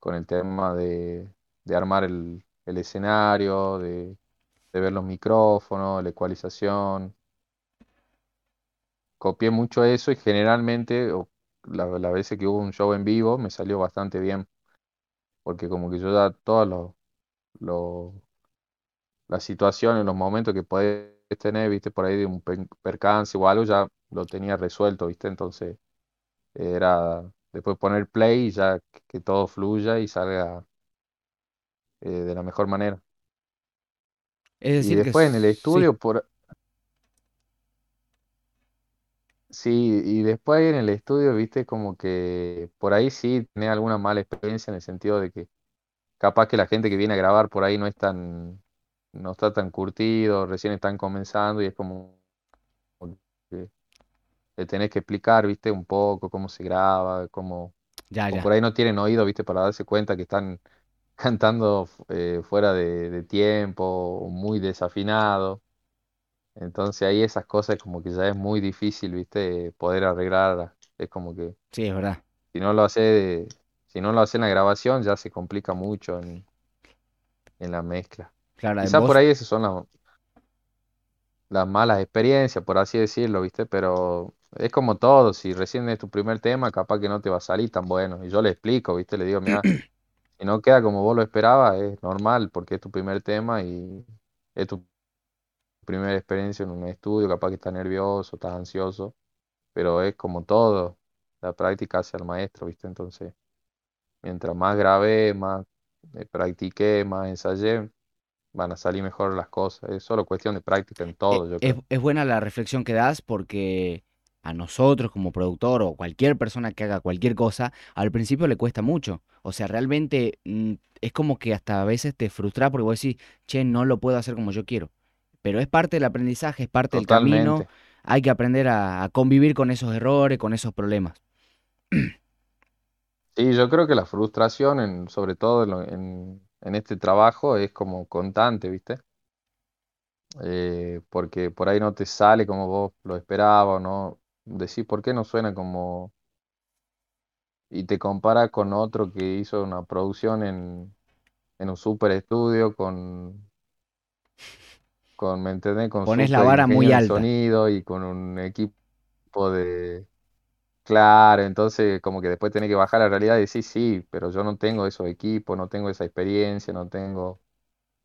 con el tema de, de armar el, el escenario, de, de ver los micrófonos, la ecualización. Copié mucho eso y generalmente, o la- las veces que hubo un show en vivo, me salió bastante bien, porque como que yo ya todas los, los- las situaciones, los momentos que podés tener, viste, por ahí de un per- percance o algo, ya lo tenía resuelto, viste, entonces era después poner play y ya que, todo fluya y salga eh, de la mejor manera. Es Y decir que después en el sí, estudio, por, sí, y después en el estudio, viste, como que por ahí sí tenés alguna mala experiencia en el sentido de que capaz que la gente que viene a grabar por ahí no es tan, no está tan curtido, recién están comenzando y es como que le tenés que explicar, viste, un poco cómo se graba, cómo, ya, por ahí no tienen oído, viste, para darse cuenta que están cantando eh, fuera de, de tiempo, muy desafinado. Entonces ahí esas cosas como que ya es muy difícil, viste, poder arreglar. Es como que Sí, es verdad. si no lo hace, si no lo hace en la grabación ya se complica mucho en, en la mezcla. Claro, por ahí esas son las, las malas experiencias, por así decirlo, viste, pero es como todo, si recién es tu primer tema, capaz que no te va a salir tan bueno. Y yo le explico, viste, le digo, mira, si no queda como vos lo esperabas, es normal porque es tu primer tema y es tu primera experiencia en un estudio, capaz que estás nervioso, estás ansioso, pero es como todo, la práctica hace al maestro, ¿viste? Entonces, mientras más grabé, más eh, practiqué, más ensayé, van a salir mejor las cosas. Es solo cuestión de práctica en e- todo, yo es, creo. es buena la reflexión que das porque a nosotros como productor o cualquier persona que haga cualquier cosa, al principio le cuesta mucho. O sea, realmente mm, es como que hasta a veces te frustra porque vos decís, che, no lo puedo hacer como yo quiero. Pero es parte del aprendizaje, es parte del camino. Hay que aprender a, a convivir con esos errores, con esos problemas. Sí, yo creo que la frustración, en, sobre todo en, lo- en, en este trabajo, es como constante, ¿viste? Eh, porque por ahí no te sale como vos lo esperabas, no decís, ¿por qué no suena como y te compara con otro que hizo una producción en, en un super estudio con, con, ¿me entendés? Con Pones la vara muy alta, sonido y con un equipo de... Claro, entonces como que después tenés que bajar a la realidad y decir, sí, pero yo no tengo esos equipos, no tengo esa experiencia, no tengo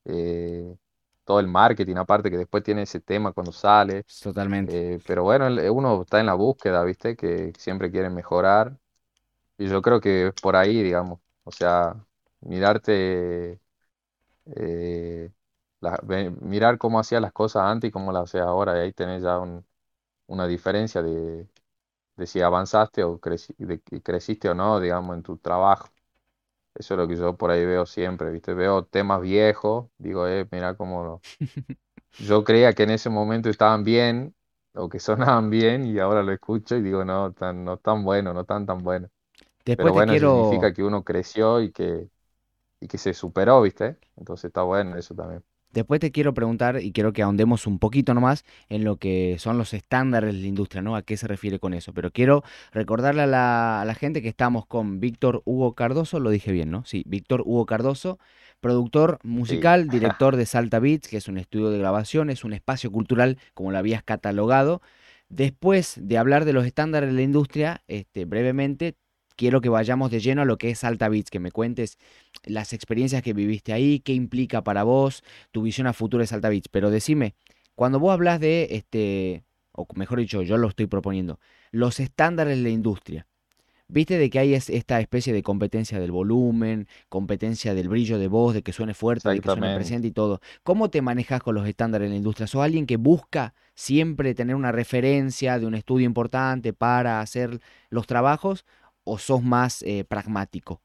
eh, todo el marketing, aparte que después tiene ese tema cuando sale. totalmente. eh, pero bueno, el- uno está en la búsqueda, ¿viste? Que siempre quiere mejorar Y yo creo que es por ahí, digamos. O sea, mirarte, eh, la- ve- mirar cómo hacía las cosas antes y cómo las haces ahora. Y ahí tenés ya un- una diferencia de, de si avanzaste o creci- de que creciste o no, digamos, en tu trabajo. Eso es lo que yo por ahí veo siempre, ¿viste? Veo temas viejos, digo, eh, mira cómo lo- yo creía que en ese momento estaban bien o que sonaban bien y ahora lo escucho y digo, no, tan, no tan bueno, no tan tan bueno. Pero Después te bueno, significa que uno creció y que, y que se superó, ¿viste? Entonces está bueno eso también. Después te quiero preguntar y quiero que ahondemos un poquito nomás en lo que son los estándares de la industria, ¿no? ¿A qué se refiere con eso? Pero quiero recordarle a la, a la gente que estamos con Víctor Hugo Cardoso, lo dije bien, ¿no? Sí, Víctor Hugo Cardoso, productor Sí, musical, director de Salta Beats, que es un estudio de grabación, es un espacio cultural, como lo habías catalogado. Después de hablar de los estándares de la industria, este, brevemente, quiero que vayamos de lleno a lo que es Salta Beats, que me cuentes las experiencias que viviste ahí, qué implica para vos tu visión a futuro de Salta Beach. Pero decime, cuando vos hablas de, este, o mejor dicho, yo lo estoy proponiendo, los estándares de la industria, viste de que hay es- esta especie de competencia del volumen, competencia del brillo de voz, de que suene fuerte, de que suene presente y todo. ¿Cómo te manejas con los estándares de la industria? ¿Sos alguien que busca siempre tener una referencia de un estudio importante para hacer los trabajos o sos más eh, pragmático?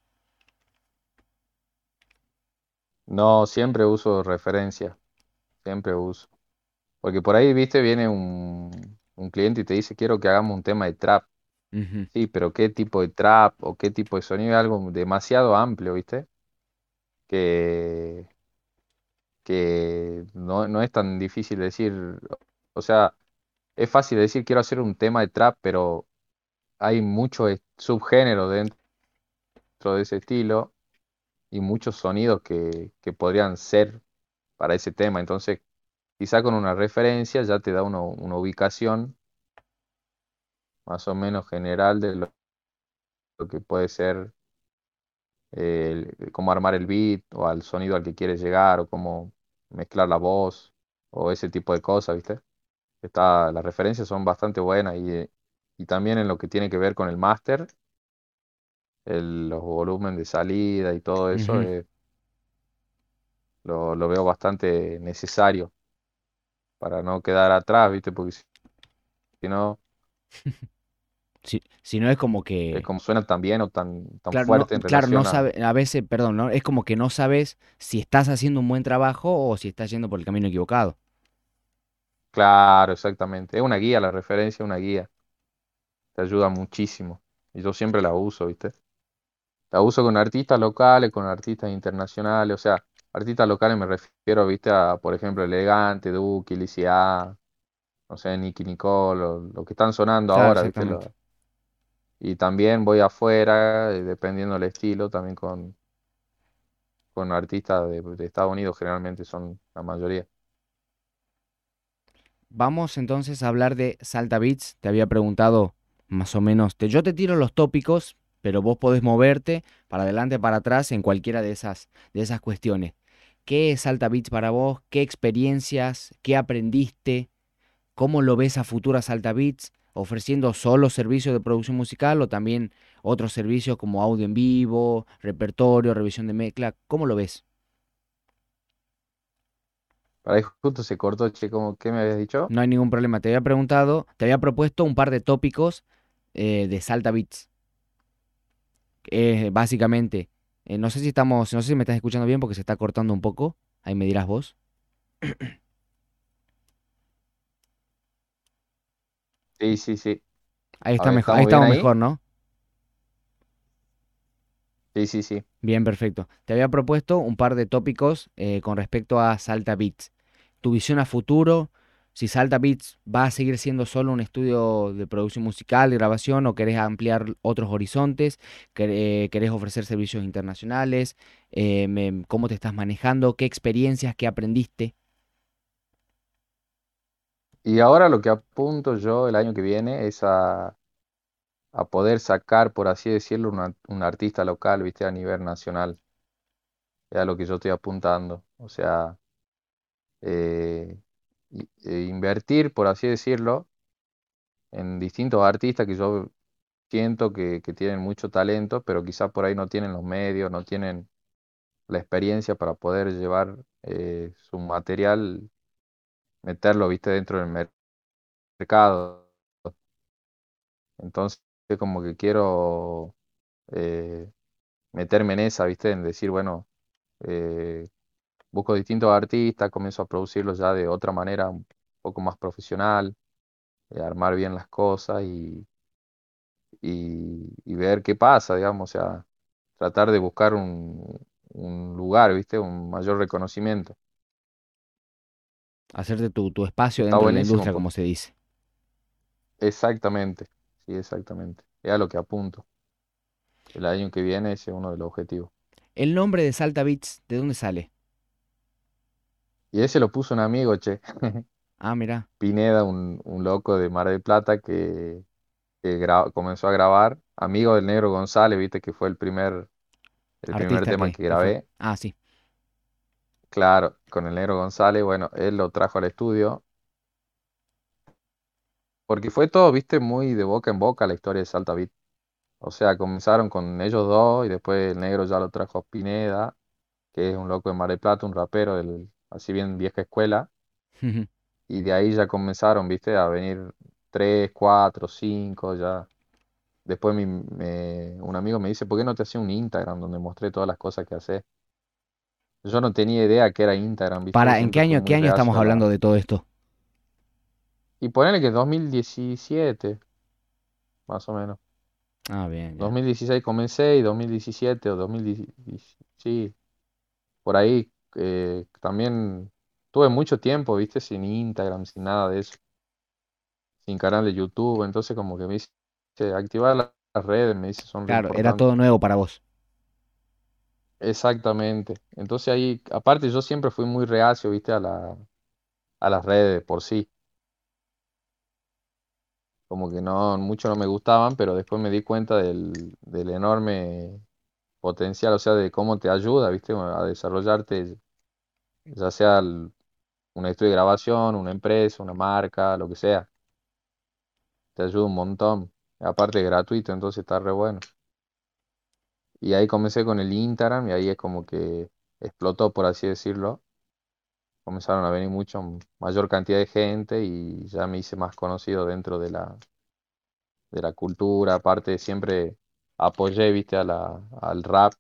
No, siempre uso referencia, siempre uso. Porque por ahí, viste, viene un, un cliente y te dice, quiero que hagamos un tema de trap. Sí, pero ¿qué tipo de trap o qué tipo de sonido? Es algo demasiado amplio, ¿viste? Que, que no, no es tan difícil decir, o sea, es fácil decir, quiero hacer un tema de trap, pero hay muchos subgéneros dentro de ese estilo y muchos sonidos que, que podrían ser para ese tema. Entonces, quizá con una referencia ya te da una, ubicación más o menos general de lo, lo que puede ser el- cómo armar el beat o al sonido al que quieres llegar o cómo mezclar la voz o ese tipo de cosas, ¿viste? Está, las referencias son bastante buenas y, y también en lo que tiene que ver con el máster, el- los volúmenes de salida y todo eso, eh, lo, lo veo bastante necesario para no quedar atrás, ¿viste? Porque si si no, Si, si no es como es que, como suena tan bien o tan, tan claro, no, fuerte en claro, no a... sabe, a veces, perdón, ¿no? Es como que no sabes si estás haciendo un buen trabajo o si estás yendo por el camino equivocado. Claro, exactamente. Es una guía, la referencia es una guía. Te ayuda muchísimo. Y yo siempre la uso, ¿viste? La uso con artistas locales, con artistas internacionales. O sea, artistas locales me refiero, ¿viste? A, por ejemplo, Elegante, Duki, Lizzy A, no sé, Nicky Nicole, lo, lo que están sonando Claro, ahora, ¿viste? exactamente. Lo- y también voy afuera, eh, dependiendo del estilo, también con, con artistas de, de Estados Unidos, generalmente son la mayoría. Vamos entonces a hablar de Salta Beats. Te había preguntado más o menos, te- yo te tiro los tópicos, pero vos podés moverte para adelante, para atrás en cualquiera de esas, de esas cuestiones. ¿Qué es Salta Beats para vos? ¿Qué experiencias? ¿Qué aprendiste? ¿Cómo lo ves a futuras Salta Beats? ¿Ofreciendo solo servicios de producción musical o también otros servicios como audio en vivo, repertorio, revisión de mezcla? ¿Cómo lo ves? Para ahí justo se cortó, che, ¿cómo, qué me habías dicho? No hay ningún problema. Te había preguntado, te había propuesto un par de tópicos eh, de Salta Beats. Eh, básicamente, eh, no sé si estamos, no sé si me estás escuchando bien porque se está cortando un poco. Ahí me dirás vos. Sí, sí, sí. Ahí está ver, mejor, ahí ¿estamos bien estamos ahí? mejor, ¿no? Sí, sí, sí. Bien, perfecto. Te había propuesto un par de tópicos eh, con respecto a Salta Beats. Tu visión a futuro, si Salta Beats va a seguir siendo solo un estudio de producción musical, de grabación, o querés ampliar otros horizontes, eh, querés ofrecer servicios internacionales, eh, cómo te estás manejando, qué experiencias, qué aprendiste. Y ahora lo que apunto yo el año que viene es a, poder sacar, por así decirlo, un artista local, viste, a nivel nacional. Es a lo que yo estoy apuntando. O sea, eh, e invertir, por así decirlo, en distintos artistas que yo siento que, tienen mucho talento, pero quizás por ahí no tienen los medios, no tienen la experiencia para poder llevar eh, su material, meterlo, viste, dentro del mer- mercado. Entonces, como que quiero eh, meterme en esa, ¿viste? En decir, bueno, eh, busco distintos artistas, comienzo a producirlos ya de otra manera, un poco más profesional, eh, armar bien las cosas y, y, y ver qué pasa, digamos, o sea, tratar de buscar un, un lugar, ¿viste? Un mayor reconocimiento. Hacerte tu, tu espacio dentro de la industria, como se dice. Exactamente, sí, exactamente. Es a lo que apunto. El año que viene ese es uno de los objetivos. El nombre de Salta Beats, ¿de dónde sale? Y ese lo puso un amigo, che. Ah, mira, Pineda, un, un loco de Mar del Plata que, comenzó a grabar, amigo del Negro González, viste que fue el primer, el primer tema que, que que fue. grabé, Ah, sí. claro, con el Negro González, bueno, él lo trajo al estudio, porque fue todo, viste, muy de boca en boca la historia de Salta Beat. O sea, comenzaron con ellos dos y después el Negro ya lo trajo a Pineda, que es un loco de Mar del Plata, un rapero del, así bien vieja escuela, y de ahí ya comenzaron, viste, a venir tres, cuatro, cinco, ya. Después mi- me- un amigo me dice, ¿por qué no te hacía un Instagram donde mostré todas las cosas que haces? Yo no tenía idea que era Instagram, ¿viste? Para, ¿en qué año, qué año estamos reacio hablando la... de todo esto? Y ponele que es 2017, más o menos. Ah, bien, ya. 2016 comencé y 2017 o 2010, sí, por ahí. Eh, también tuve mucho tiempo, ¿viste? Sin Instagram, sin nada de eso, sin canal de YouTube, entonces como que me dice, activar la- las redes, me dice, son Claro, era todo nuevo para vos. Exactamente. Entonces ahí, aparte yo siempre fui muy reacio, viste, a la, a las redes por sí. Como que no, mucho no me gustaban, pero después me di cuenta del, del enorme potencial, o sea, de cómo te ayuda, ¿viste? A desarrollarte, ya sea un estudio de grabación, una empresa, una marca, lo que sea. Te ayuda un montón. Aparte es gratuito, entonces está re bueno. Y ahí comencé con el Instagram y ahí es como que explotó, por así decirlo. Comenzaron a venir mucho mayor cantidad de gente y ya me hice más conocido dentro de la, de la cultura. Aparte siempre apoyé, viste, a la, al rap,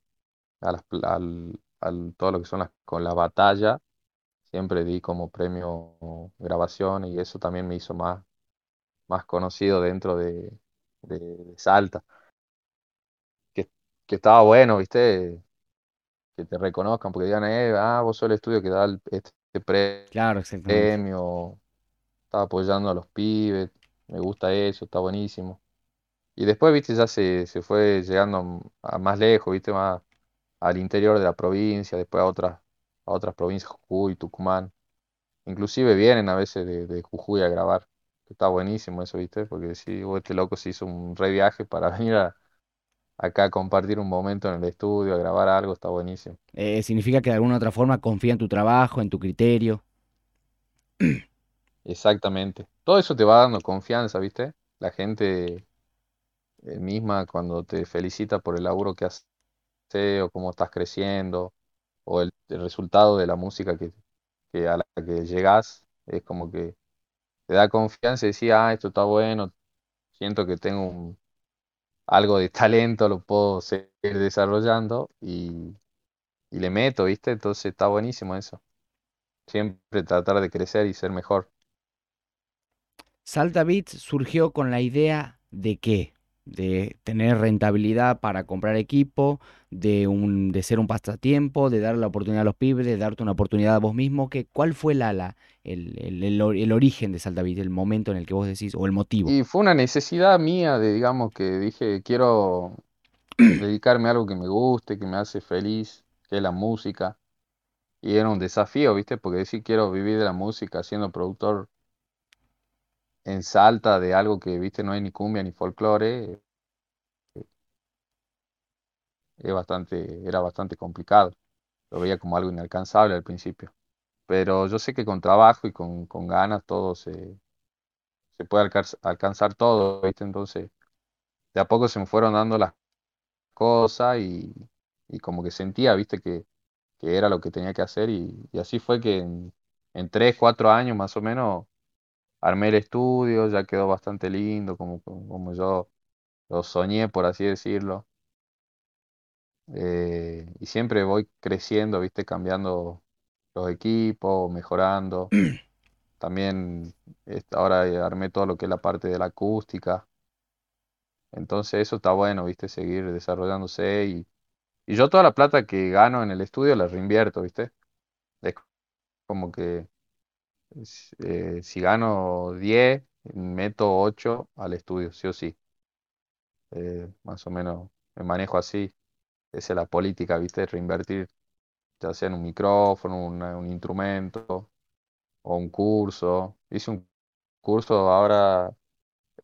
a las al, al- todo lo que son las, con la batalla. Siempre di como premio grabación y eso también me hizo más, más conocido dentro de, de, de Salta. Que, que estaba bueno, viste, que te reconozcan, porque digan, eh, ah, vos sos el estudio que da el- este Claro, exactamente. premio, está apoyando a los pibes, me gusta eso, está buenísimo. Y después, viste, ya se, se fue llegando a más lejos, viste, más al interior de la provincia, después a otras, a otras provincias, Jujuy, Tucumán. Inclusive vienen a veces de, de Jujuy a grabar. Está buenísimo eso, viste, porque sí, este loco se hizo un re viaje para venir a- acá a compartir un momento en el estudio, a grabar algo, está buenísimo. Eh, significa que de alguna otra forma confía en tu trabajo, en tu criterio. Exactamente. Todo eso te va dando confianza, viste. La gente misma cuando te felicita por el laburo que haces o cómo estás creciendo o el, resultado de la música que, a la que llegas, es como que te da confianza y decís, ah, esto está bueno, siento que tengo algo de talento, lo puedo seguir desarrollando y, y le meto, ¿viste? Entonces está buenísimo eso. Siempre tratar de crecer y ser mejor. Salta Beats surgió con la idea de qué? De tener rentabilidad para comprar equipo, de, un, de ser un pasatiempo, de dar la oportunidad a los pibes, de darte una oportunidad a vos mismo. Que, ¿cuál fue la, la- el, el- el or- el origen de Beats, el momento en el que vos decís, o el motivo? Y fue una necesidad mía de, digamos, que dije, quiero dedicarme a algo que me guste, que me hace feliz, que es la música. Y era un desafío, ¿viste? Porque decir quiero vivir de la música siendo productor en Salta de algo que, ¿viste? No hay ni cumbia ni folclore, es bastante, era bastante complicado. Lo veía como algo inalcanzable al principio. Pero yo sé que con trabajo y con, con ganas todo se, se puede alcanz- alcanzar todo, ¿viste? Entonces, de a poco se me fueron dando las cosas y, y como que sentía, ¿viste? Que, que era lo que tenía que hacer y, así fue que en tres, cuatro años más o menos armé el estudio, ya quedó bastante lindo, como, como yo lo soñé, por así decirlo. Eh, y siempre voy creciendo, ¿viste? Cambiando los equipos, mejorando. También este, ahora eh, armé todo lo que es la parte de la acústica. Entonces eso está bueno, ¿viste? Seguir desarrollándose y, y yo toda la plata que gano en el estudio la reinvierto, ¿viste? Es como que eh, si gano 10 meto 8 al estudio, sí o sí. Eh, más o menos me manejo así. Esa es la política, ¿viste? Reinvertir, ya sea en un micrófono, una- un instrumento o un curso. Hice un curso ahora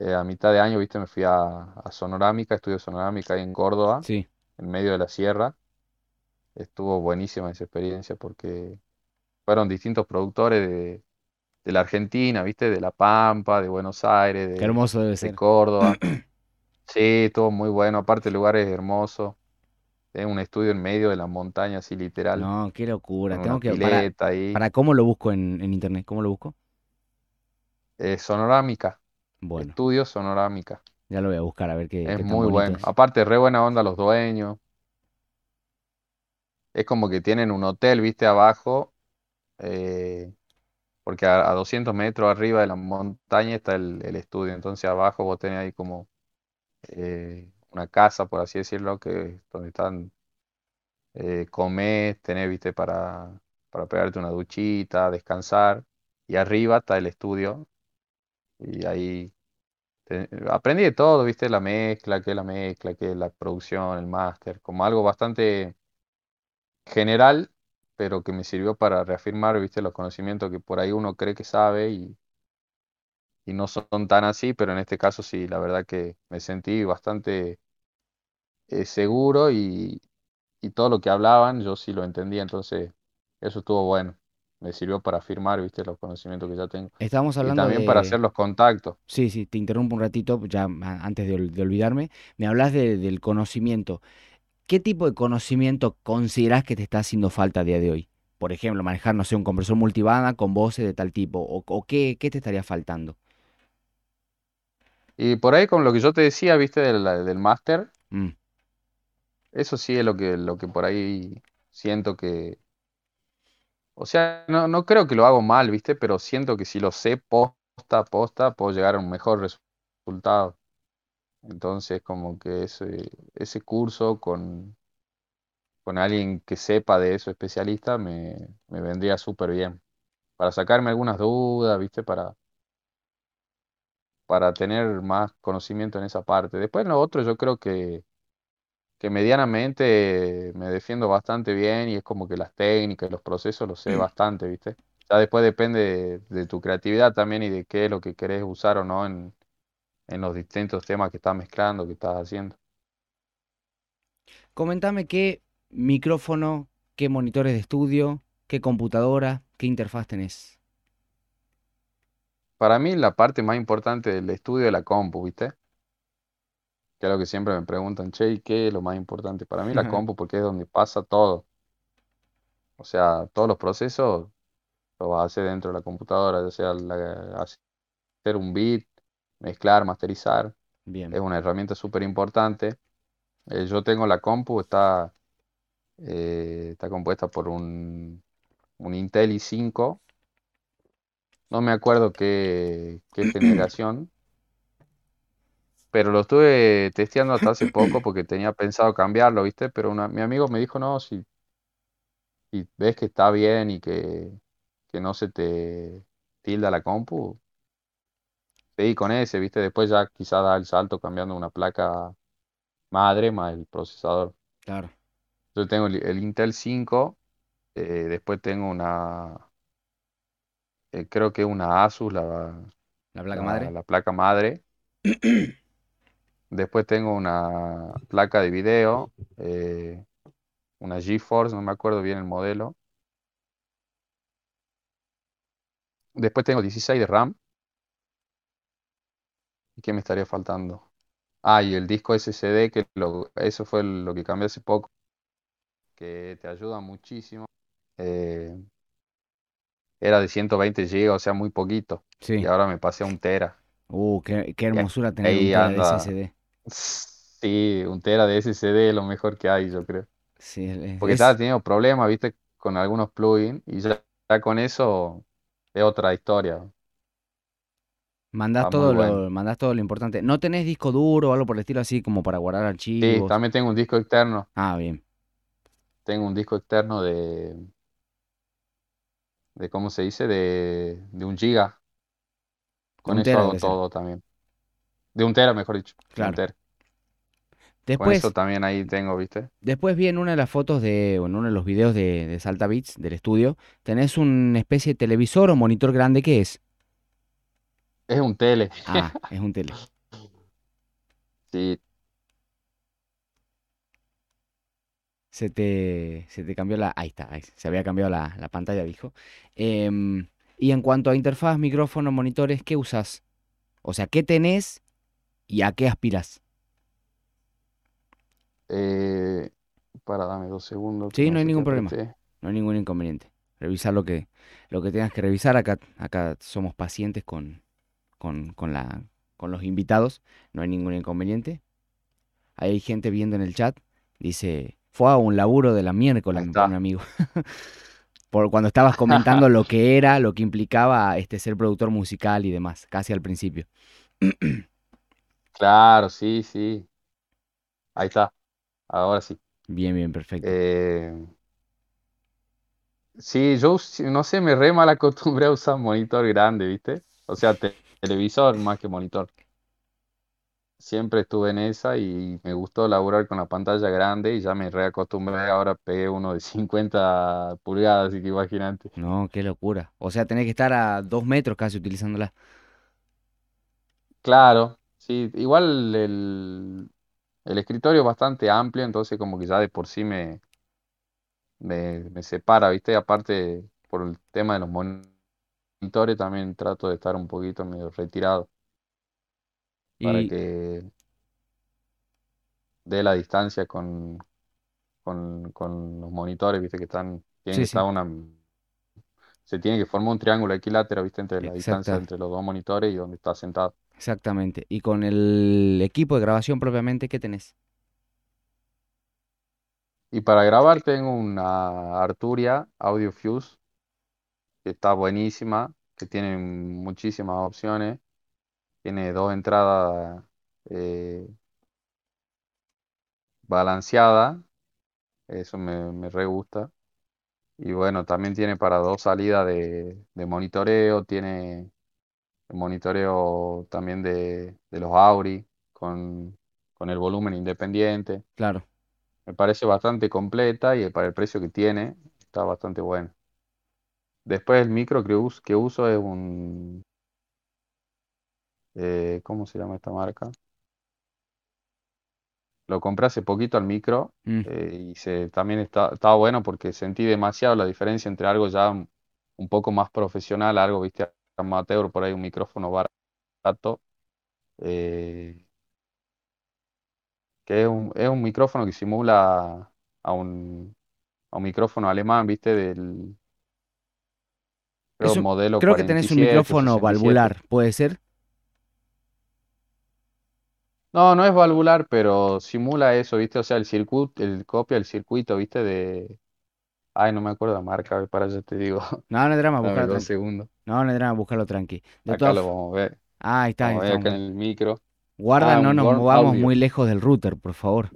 eh, a mitad de año, ¿viste? Me fui a, a Sonorámica, estudio Sonorámica ahí en Córdoba, Sí, en medio de la sierra. Estuvo buenísima esa experiencia porque fueron distintos productores de, de la Argentina, ¿viste? De La Pampa, de Buenos Aires, qué de, hermoso debe de ser. Córdoba. Sí, estuvo muy bueno. Aparte, el lugar es hermoso. Es un estudio en medio de la montaña, así literal, No, qué locura. con Tengo que, para, ahí. para cómo lo busco en, en internet, ¿cómo lo busco? Eh, Sonorámica, Bueno, estudio Sonorámica. ya lo voy a buscar a ver qué, Es qué muy bueno. es. Aparte, re buena onda los dueños. Es como que tienen un hotel, viste, abajo, eh, porque a, a 200 metros arriba de la montaña está el, estudio. Entonces abajo vos tenés ahí como eh, una casa, por así decirlo, que donde están, eh, comés, tenés, viste, para, para pegarte una duchita, descansar. Y arriba está el estudio. Y ahí aprendí de todo, viste, la mezcla, qué es la mezcla, qué es la producción, el máster, como algo bastante general pero que me sirvió para reafirmar, viste, los conocimientos que por ahí uno cree que sabe y, y no son tan así, pero en este caso sí, la verdad que me sentí bastante eh, seguro y, y todo lo que hablaban yo sí lo entendía, entonces eso estuvo bueno. Me sirvió para afirmar, viste, los conocimientos que ya tengo. Estábamos Y hablando también para de... hacer los contactos. Sí, sí, te interrumpo un ratito, ya antes de, de olvidarme. Me hablas de- del conocimiento. ¿Qué tipo de conocimiento consideras que te está haciendo falta a día de hoy? Por ejemplo, manejar, no sé, un compresor multibanda con voces de tal tipo. ¿O, o qué, qué te estaría faltando? Y por ahí con lo que yo te decía, viste, del, del máster, Mm, eso sí es lo que, lo que por ahí siento que, o sea, no, no creo que lo hago mal, viste, pero siento que si lo sé posta a posta, puedo llegar a un mejor resu- resultado. Entonces, como que ese, ese curso con, con alguien que sepa de eso, especialista, me, me vendría súper bien. Para sacarme algunas dudas, viste, para, para tener más conocimiento en esa parte. Después en lo otro yo creo que, que medianamente me defiendo bastante bien y es como que las técnicas y los procesos los sé bastante, ¿viste? Ya después depende de, de tu creatividad también y de qué es lo que querés usar o no en, en los distintos temas que estás mezclando, que estás haciendo. Comentame qué micrófono, qué monitores de estudio, qué computadora, qué interfaz tenés. Para mí la parte más importante del estudio es la compu, ¿viste? Que es lo que siempre me preguntan, che, ¿y qué es lo más importante? Para mí la compu porque es donde pasa todo. O sea, todos los procesos lo vas a hacer dentro de la computadora, ya sea la- hacer un beat, mezclar, masterizar. Bien, Es una herramienta súper importante. Eh, yo tengo la compu, está, eh, está compuesta por un, un Intel i5. No me acuerdo qué, qué generación, pero lo estuve testeando hasta hace poco porque tenía pensado cambiarlo, ¿viste? Pero una- mi amigo me dijo, no, si, si ves que está bien y que, que no se te tilda la compu, seguí con ese, ¿viste? Después ya quizás da el salto cambiando una placa madre más el procesador. claro. Yo tengo el, el Intel 5, eh, después tengo una, eh, creo que una Asus, la, La placa la- madre. la placa madre. Después tengo una placa de video, eh, una GeForce, no me acuerdo bien el modelo. Después tengo 16 de RAM. ¿Y qué me estaría faltando? Ah, y el disco SSD, que lo, eso fue lo que cambié hace poco, que te ayuda muchísimo. Eh, era de 120 GB, o sea, muy poquito. Y Sí. ahora me pasé a un tera. Uh, qué, qué Y hermosura tener un tera de. SSD. Sí, un tera de SSD es lo mejor que hay, yo creo. Sí, es, Porque es- estaba teniendo problemas, viste, con algunos plugins y ya, ya con eso es otra historia. Mandás Está todo bueno. lo, mandás todo lo importante. ¿No tenés disco duro o algo por el estilo así como para guardar Sí, archivos? también tengo un disco externo. Ah, bien. Tengo un disco externo de, de ¿cómo se dice? De, de un giga. Con un eso hago todo también. De un tera, mejor dicho. De un Claro. tera. Con Después, eso también ahí tengo, ¿viste? después vi en una de las fotos de, o en uno de los videos de, de Salta Beats, del estudio, tenés una especie de televisor o monitor grande, ¿qué es? Es un tele. Ah, es un tele. Sí, Se te, se te cambió la. Ahí está, ahí se había cambiado la, la pantalla, dijo. Em, y en cuanto a interfaz, micrófono, monitores, ¿qué usas? O sea, ¿qué tenés y a qué aspiras? eh, para, dame dos segundos. Sí, no hay ningún problema. No hay ningún inconveniente. Revisar lo que, lo que tengas que revisar. Acá, acá somos pacientes con, con, con la, con los invitados. No hay ningún inconveniente. Hay gente viendo en el chat. Dice, fue a un laburo de la miércoles, un amigo. Por cuando estabas comentando lo que era, lo que implicaba este ser productor musical y demás, casi al principio. Claro, sí, sí. Ahí está. Ahora sí. Bien, bien, perfecto. Eh, sí, yo no sé, me re mal acostumbré a usar monitor grande, ¿viste? O sea, te- televisor más que monitor. siempre estuve en esa y me gustó laburar con la pantalla grande y ya me reacostumbré, ahora pegué uno de 50 pulgadas, así que imagínate. No, qué locura. O sea, tenés que estar a dos metros casi utilizándola. Claro, sí, igual el, el escritorio es bastante amplio, entonces como que ya de por sí me, me, me separa, ¿viste? Aparte, por el tema de los monitores, también trato de estar un poquito medio retirado para Y que dé la distancia con, con, con los monitores, ¿viste? Que están, tienen que sí, estar sí, una, se tiene que formar un triángulo equilátero, ¿viste? Entre la distancia exacta, entre los dos monitores y donde está sentado. exactamente. Y con el equipo de grabación propiamente, ¿qué tenés? Y para grabar tengo una Arturia Audio Fuse, que está buenísima, que tiene muchísimas opciones, tiene dos entradas eh, balanceadas, eso me, me re gusta. Y bueno, también tiene para dos salidas de, de monitoreo, tiene monitoreo también de, de los Auri con, con el volumen independiente. Claro. Me parece bastante completa y para el precio que tiene está bastante bueno. Después el micro que uso, que uso es un, eh, ¿cómo se llama esta marca? Lo compré hace poquito al micro Mm, eh, y se, también está, estaba bueno porque sentí demasiado la diferencia entre algo ya un, un poco más profesional, algo, viste, amateur, por ahí un micrófono barato, eh, que es un, es un micrófono que simula a un, a un micrófono alemán, viste, del creo, Eso, modelo creo que tenés un 47 o micrófono 67. valvular, ¿puede ser? No, no es valvular, pero simula eso, ¿viste? O sea, el circuito, el copia el circuito, ¿viste? De... Ay, no me acuerdo la marca, a ver, para ya te digo. No, no hay drama, buscarlo tranqui. segundos. No, no hay drama, buscarlo tranqui. De Acá todas... lo vamos a ver. Ah, ahí está, ahí Vamos a ver acá en el micro. Guarda, Ah, no nos movamos Audio. muy lejos del router, por favor.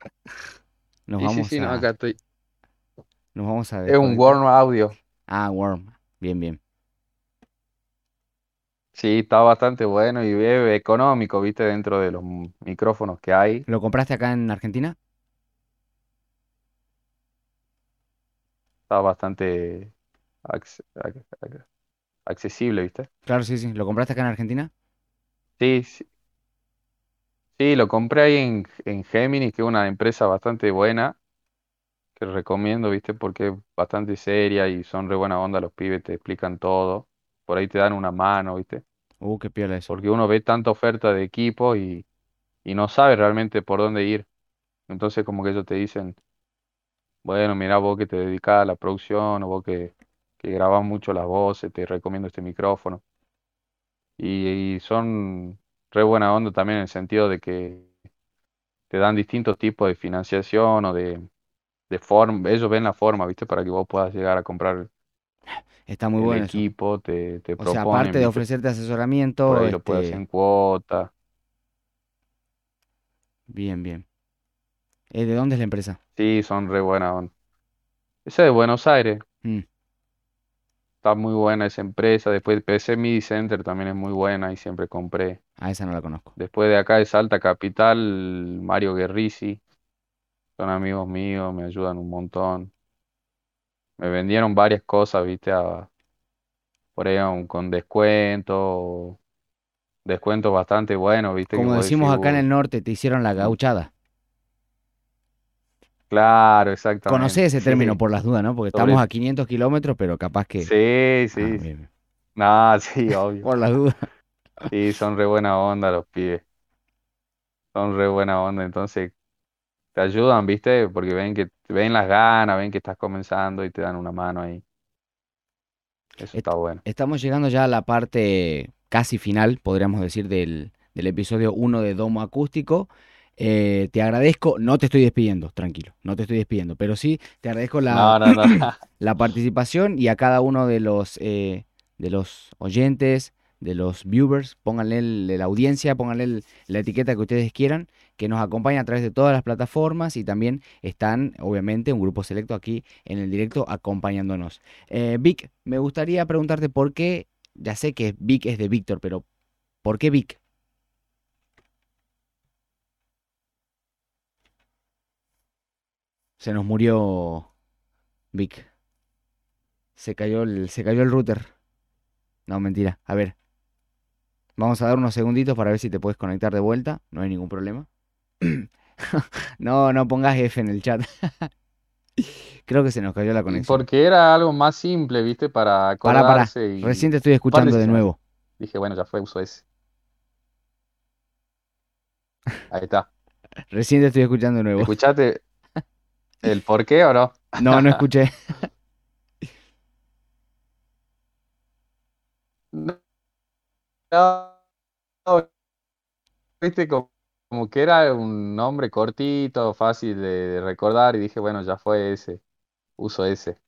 Nos Sí, sí, vamos sí, no, acá a, estoy. nos vamos a Es un. Worm Audio. Ah, Worm. Bien, bien. Sí, está bastante bueno y económico, ¿viste? Dentro de los micrófonos que hay. ¿Lo compraste acá en Argentina? Está bastante acce- ac- ac- accesible, ¿viste? Claro, sí, sí. ¿Lo compraste acá en Argentina? Sí, sí, sí, lo compré ahí en, en Gemini, que es una empresa bastante buena, que recomiendo, ¿viste? Porque es bastante seria y son re buena onda los pibes, te explican todo. Por ahí te dan una mano, ¿viste? Uh, qué piola eso. Porque uno ve tanta oferta de equipo y, y no sabe realmente por dónde ir. Entonces como que ellos te dicen, bueno, mira vos que te dedicás a la producción o vos que, que grabás mucho las voces, te recomiendo este micrófono. Y, y son re buena onda también en el sentido de que te dan distintos tipos de financiación o de, de forma, ellos ven la forma, ¿viste? Para que vos puedas llegar a comprar Está muy el bueno eso. equipo, te, te O sea, aparte de ofrecerte Por asesoramiento, lo puedes hacer este, en cuota. bien, bien. Eh, ¿de dónde es la empresa? Sí, son re buena onda. Esa de Buenos Aires. Mm, Está muy buena esa empresa. Después PC Midi Center también es muy buena y siempre compré. a esa no la conozco. Después de acá de Salta Capital, Mario Guerrisi. Son amigos míos, me ayudan un montón. Me vendieron varias cosas, viste, a- por ahí a un- con descuento. Descuentos bastante buenos, viste, que Como vos decís, decimos acá en "Uy, el norte, te hicieron la gauchada. claro, Conocés exactamente. ese término Sí, por las dudas, ¿no? Porque estamos sobre, a 500 kilómetros, pero capaz que... sí, Ah, sí. bien, bien. Nada, sí, obvio. Por las dudas. Sí, son re buena onda los pibes. Son re buena onda, entonces te ayudan, ¿viste? Porque ven que ven las ganas, ven que estás comenzando y te dan una mano ahí. Eso Est- está bueno. Estamos llegando ya a la parte casi final, podríamos decir, del, del episodio 1 de Domo Acústico. Eh, te agradezco, no te estoy despidiendo, tranquilo, no te estoy despidiendo, pero sí te agradezco la, No, no, no. la participación y a cada uno de los, eh, de los oyentes, de los viewers, pónganle la audiencia, pónganle la etiqueta que ustedes quieran, que nos acompaña a través de todas las plataformas y también están, obviamente, un grupo selecto aquí en el directo acompañándonos. Eh, Vic, me gustaría preguntarte por qué, ya sé que Vic es de Víctor, pero ¿por qué Vic? Se nos murió Vic. Se cayó el, se cayó el router. No, mentira. A ver, Vamos a dar unos segunditos para ver si te puedes conectar de vuelta. No hay ningún problema. no, no pongas F en el chat. Creo que se nos cayó la conexión. Porque era algo más simple, ¿viste? Para Para, y Recién te estoy escuchando de nuevo. dije, bueno, ya fue, uso ese. Ahí está. Recién te estoy escuchando de nuevo. ¿Escuchaste el por qué o no? No, no escuché. No, viste, como, como que era un nombre cortito, fácil de, de recordar y dije, bueno, ya fue ese, uso ese.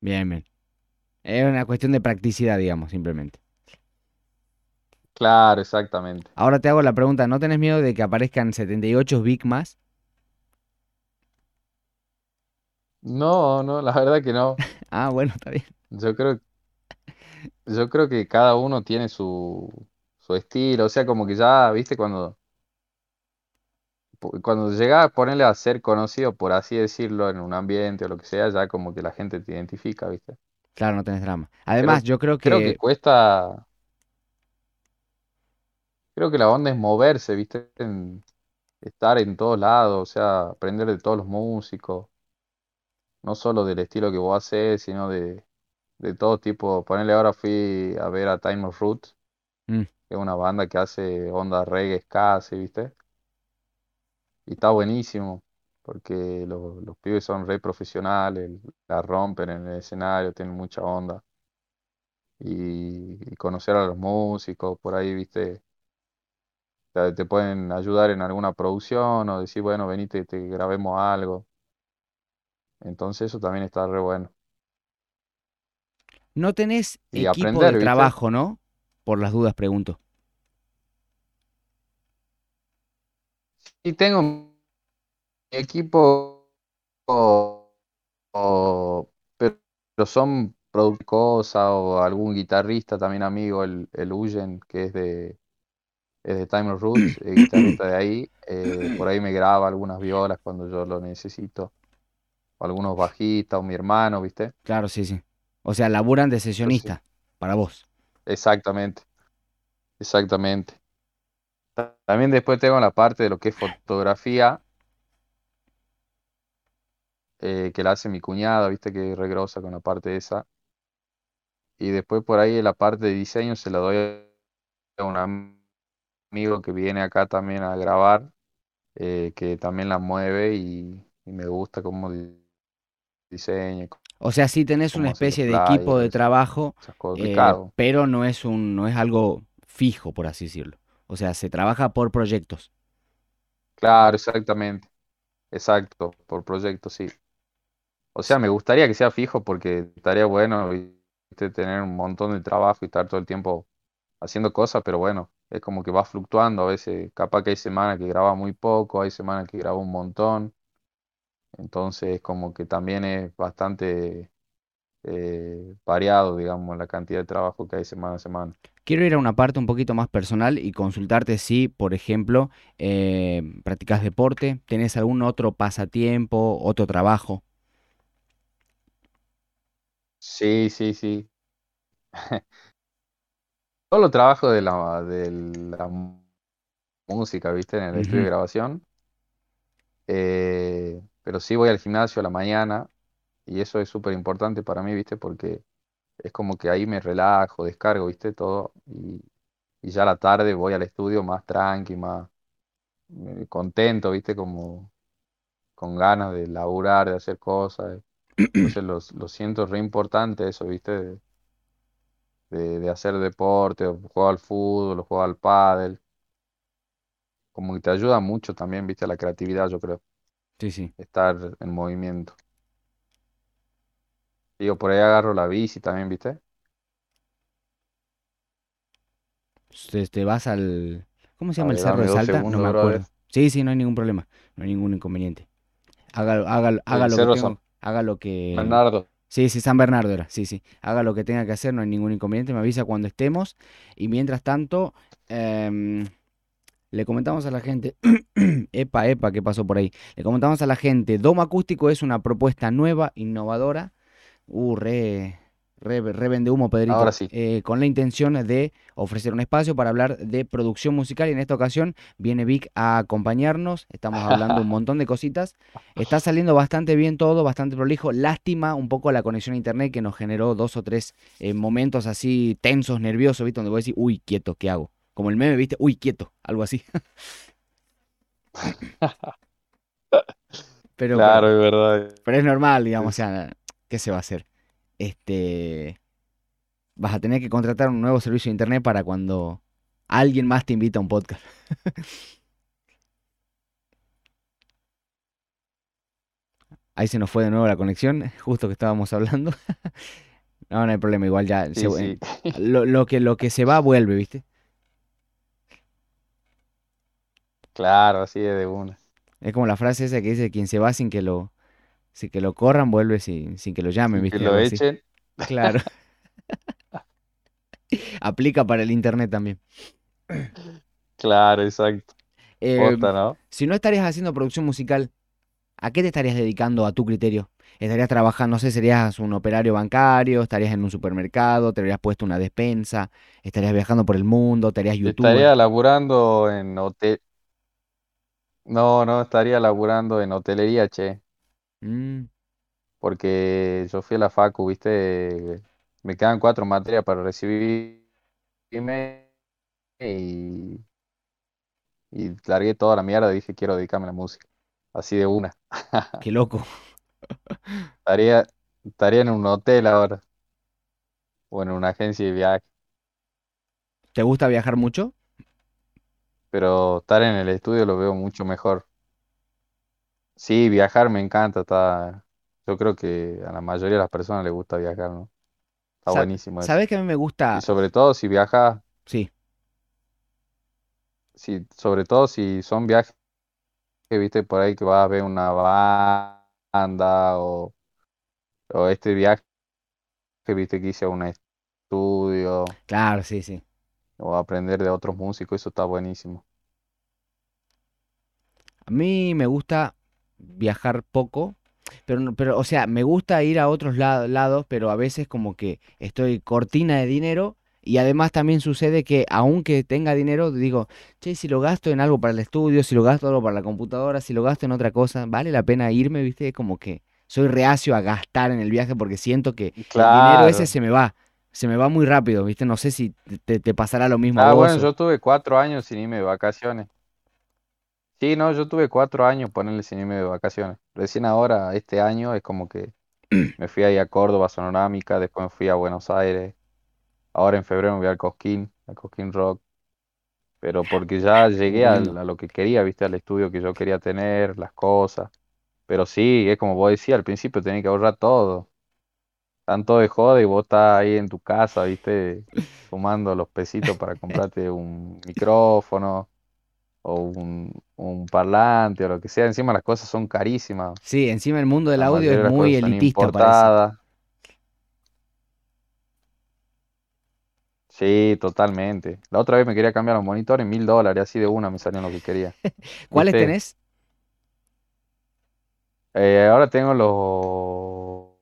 Bien, bien. Es una cuestión de practicidad, digamos, simplemente. Claro, exactamente. Ahora te hago la pregunta, ¿no tenés miedo de que aparezcan 78 Vic más? No, no, la verdad que no. Ah, bueno, está bien. Yo creo, yo creo que cada uno tiene su, su estilo, o sea, como que ya, viste, cuando, cuando llega a ponerle a ser conocido, por así decirlo, en un ambiente o lo que sea, ya como que la gente te identifica, viste. Claro, no tenés drama. Además, yo creo Creo que que... cuesta, creo que la onda es moverse, viste, en- estar en todos lados, o sea, aprender de todos los músicos, no solo del estilo que vos haces, sino de, de todo tipo. Ponerle ahora fui a ver a Time of Roots, Mm, que es una banda que hace onda reggae, ska, así, ¿viste? Y está buenísimo, porque los, los pibes son re profesionales, la rompen en el escenario, tienen mucha onda. Y, y conocer a los músicos, por ahí, ¿viste? Te, te pueden ayudar en alguna producción o decir, bueno, venite, te grabemos algo. Entonces eso también está re bueno. No tenés Y equipo aprender, de ¿viste? trabajo, ¿no? Por las dudas pregunto. Y tengo mi equipo, o- o- pero pero son cosa o algún guitarrista también amigo, el, el Uyen, que es de, es de Time of Roots, el guitarrista de ahí, eh, por ahí me graba algunas violas cuando yo lo necesito, o algunos bajistas, o mi hermano, ¿viste? Claro, sí, sí. O sea, laburan de sesionista para vos. Exactamente, exactamente. Ta- También después tengo la parte de lo que es fotografía, eh, que la hace mi cuñada, viste que es re grosa con la parte esa. Y después por ahí la parte de diseño se la doy a un am- amigo que viene acá también a grabar, eh, que también la mueve y, y me gusta cómo di- diseña, O sea, sí tenés una especie de equipo de trabajo, eh, pero no es un, no es algo fijo, por así decirlo. O sea, se trabaja por proyectos. Claro, exactamente. Exacto, por proyecto, sí. O sea, me gustaría que sea fijo porque estaría bueno, viste, tener un montón de trabajo y estar todo el tiempo haciendo cosas, pero bueno, es como que va fluctuando. A veces, capaz que hay semanas que graba muy poco, hay semanas que graba un montón. Entonces, como que también es bastante eh, variado, digamos, la cantidad de trabajo que hay semana a semana. Quiero ir a una parte un poquito más personal y consultarte si, por ejemplo, eh, practicas deporte, tenés algún otro pasatiempo, otro trabajo. Sí, sí, sí. Solo trabajo de la, de la música, ¿viste? En el estudio de grabación. Eh, pero sí voy al gimnasio a la mañana y eso es súper importante para mí, ¿viste? Porque es como que ahí me relajo, descargo, ¿viste? Todo y, y ya a la tarde voy al estudio más tranqui, más eh, contento, ¿viste? Como con ganas de laburar, de hacer cosas. Entonces lo, lo siento re importante eso, ¿viste? De, de- de hacer deporte, o juego al fútbol, o juego al pádel. Como que te ayuda mucho también, ¿viste? La creatividad, yo creo, Sí, sí. estar en movimiento. Digo, por ahí agarro la bici también, ¿viste? Te, te vas al... ¿Cómo se A llama el ver, cerro dame de dos Salta? No segundos, me brother. acuerdo. Sí, sí, no hay ningún problema. No hay ningún inconveniente. Haga, haga, haga lo que Cerro haga lo que... Bernardo. Sí, sí, San Bernardo era, sí, sí. Haga lo que tenga que hacer, no hay ningún inconveniente, me avisa cuando estemos. Y mientras tanto, em, Le comentamos a la gente, epa, epa, ¿qué pasó por ahí? Le comentamos a la gente, Domo Acústico es una propuesta nueva, innovadora. Uh, re, re, re vende humo, Pedrito. Ahora sí. eh, con la intención de ofrecer un espacio para hablar de producción musical y en esta ocasión viene Vic a acompañarnos. Estamos hablando un montón de cositas. Está saliendo bastante bien todo, bastante prolijo. Lástima un poco la conexión a internet que nos generó dos o tres eh, momentos así tensos, nerviosos, ¿viste? Donde voy a decir, uy, quieto, ¿qué hago? Como el meme, ¿viste? Uy, quieto, algo así. Pero, Claro, es verdad. pero es normal, digamos, o sea, ¿qué se va a hacer? Este, vas a tener que contratar un nuevo servicio de internet para cuando alguien más te invita a un podcast. Ahí se nos fue de nuevo la conexión, justo que estábamos hablando. No, no hay problema, igual ya Sí, se- sí. lo, lo que, lo que se va vuelve, ¿viste? Claro, así es de una. Es como la frase esa que dice, quien se va sin que lo, sin que lo corran, vuelve sin, sin que lo llamen, Sin que ¿viste? lo Algo así. echen. Claro. Aplica para el internet también. Claro, exacto. Eh, ¿no? si no estarías haciendo producción musical, ¿a qué te estarías dedicando a tu criterio? ¿Estarías trabajando, no sé, serías un operario bancario, estarías en un supermercado, te habrías puesto una despensa, estarías viajando por el mundo, estarías youtuber? Estaría laburando en hotel. No, no, estaría laburando en hotelería, che. Mm, Porque yo fui a la facu, ¿viste? Me quedan cuatro materias para recibirme y, y largué toda la mierda y dije quiero dedicarme a la música. Así de una. qué loco. Estaría, estaría en un hotel ahora. O en una agencia de viaje. ¿Te gusta viajar mucho? Pero estar en el estudio lo veo mucho mejor. Sí, viajar me encanta. Está, yo creo que a la mayoría de las personas les gusta viajar, ¿no? Está Sa- buenísimo eso. ¿Sabes que a mí me gusta? Y sobre todo si viajas, Sí, si, sobre todo si son viajes que viste por ahí que vas a ver una banda o, o este viaje que viste que hice a un estudio claro, sí, sí. O aprender de otros músicos, eso está buenísimo. A mí me gusta viajar poco, pero, pero o sea, me gusta ir a otros la- lados, pero a veces como que estoy cortina de dinero y además también sucede que aunque tenga dinero, digo, che, si lo gasto en algo para el estudio, si lo gasto en algo para la computadora, si lo gasto en otra cosa, ¿vale la pena irme, viste? Como que soy reacio a gastar en el viaje porque siento que el dinero ese Claro. se me va, se me va muy rápido, viste? No sé si te, pasará lo mismo a Ah, vos bueno, o- yo tuve cuatro años sin irme de vacaciones. Sí, no, yo tuve cuatro años ponerle sin irme de vacaciones. Recién ahora, este año, es como que me fui ahí a Córdoba, Sonorámica, después me fui a Buenos Aires. Ahora en febrero me voy al Cosquín, al Cosquín Rock. Pero porque ya llegué al- lindo. a lo que quería, viste, al estudio que yo quería tener, las cosas. Pero sí, es como vos decías, al principio tenés que ahorrar todo. Tanto de joda y vos estás ahí en tu casa, viste, sumando los pesitos para comprarte un micrófono o un, un parlante o lo que sea. Encima las cosas son carísimas. Sí, encima el mundo del La audio es muy elitista, parece. Sí, totalmente. La otra vez me quería cambiar los monitores, mil dólares, así de una me salían lo que quería. ¿Cuáles tenés? Eh, ahora tengo los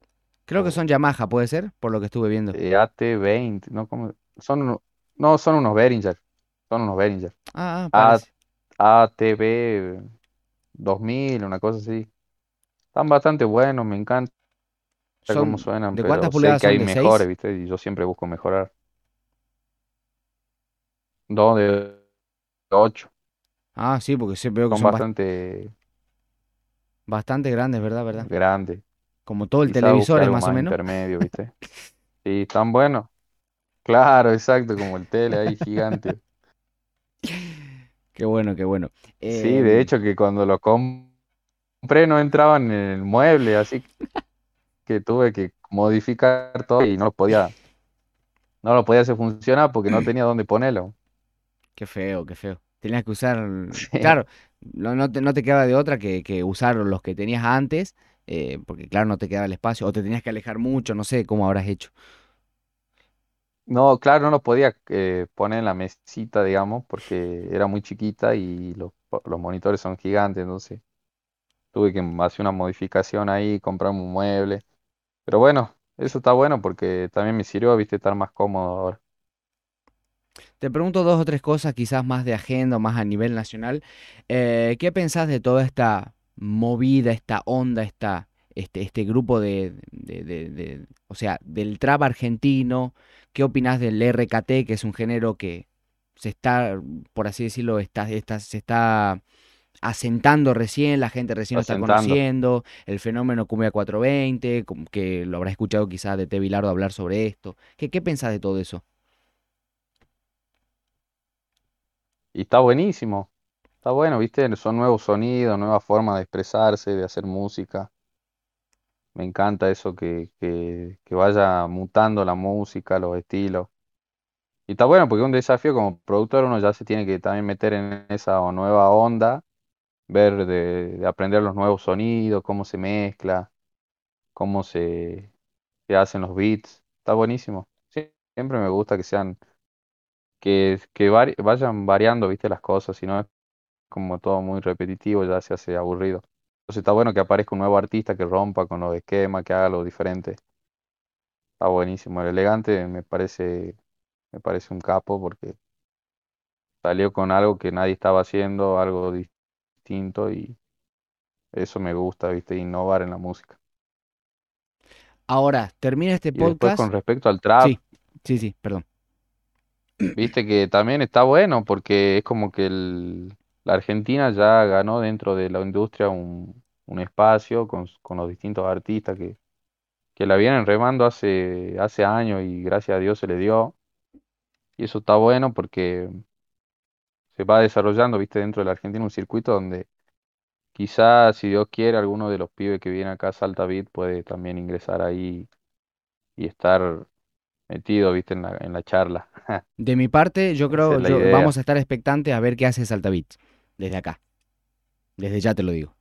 Creo que son Yamaha, ¿puede ser? Por lo que estuve viendo. eh, AT20, ¿no? ¿Cómo? Son unos, no, son unos Behringer. Son unos Behringer. Ah, ah. ATB 2000, una cosa así. Están bastante buenos, me encanta cómo Son, suenan, ¿de pero cuántas sé pulgadas que son? hay ¿De mejores, 6? ¿viste? Y yo siempre busco mejorar. No, de 8. Ah, sí, porque sí veo que Son son bas- bastante bastante grandes, ¿verdad? ¿Verdad? grandes. Como todo el televisor es más o menos. intermedio, ¿viste? Sí, están buenos. Claro, exacto, como el tele ahí gigante. Qué bueno, qué bueno. Sí, de Em, hecho que cuando lo compré no entraban en el mueble, así que tuve que modificar todo y no lo podía, no lo podía hacer funcionar porque no tenía dónde ponerlo. qué feo, qué feo. Tenías que usar, Sí. claro, no, no te, no te quedaba de otra que, que usar los que tenías antes, eh, porque claro, no te quedaba el espacio, o te tenías que alejar mucho, no sé cómo habrás hecho. No, claro, no lo podía eh, poner en la mesita, digamos, porque era muy chiquita y los, los monitores son gigantes, entonces tuve que hacer una modificación ahí, comprar un mueble. Pero bueno, eso está bueno porque también me sirvió, viste, estar más cómodo ahora. Te pregunto dos o tres cosas, quizás más de agenda o más a nivel nacional. Eh, ¿qué pensás de toda esta movida, esta onda, esta, este, este grupo de, de- de- de- o sea, del trap argentino? ¿Qué opinás del RKT, que es un género que se está, por así decirlo, está, está- se está asentando recién, la gente recién lo Está conociendo, el fenómeno Cumbia 420, como que lo habrás escuchado quizás de T. Bilardo hablar sobre esto. ¿Qué, qué pensás de todo eso? Y está buenísimo. Está bueno, viste, son nuevos sonidos, nuevas formas de expresarse, de hacer música. Me encanta eso que, que, que vaya mutando la música, los estilos. Y está bueno porque es un desafío como productor, uno ya se tiene que también meter en esa nueva onda, ver de, de aprender los nuevos sonidos, cómo se mezcla, cómo se, se hacen los beats. Está buenísimo. Siempre me gusta que sean, que, que vayan variando, viste, las cosas, si no es como todo muy repetitivo, ya se hace aburrido. Entonces está bueno que aparezca un nuevo artista que rompa con los esquemas, que haga algo diferente. Está buenísimo. El elegante me parece, me parece un capo porque salió con algo que nadie estaba haciendo, algo distinto y eso me gusta, viste, innovar en la música. Ahora, termina este Y después con podcast. respecto al trap, Sí, sí, sí, perdón. viste que también está bueno porque es como que el- la Argentina ya ganó dentro de la industria un, un espacio con, con los distintos artistas que que la vienen remando hace, hace años y gracias a Dios se le dio. Y eso está bueno porque se va desarrollando, viste, dentro de la Argentina un circuito donde quizás, si Dios quiere, alguno de los pibes que viene acá a Salta Beat puede también ingresar ahí y estar metido, viste, en la, en la charla. De mi parte, yo creo, yo, vamos a estar expectantes a ver qué hace Saltavit desde acá. Desde ya te lo digo.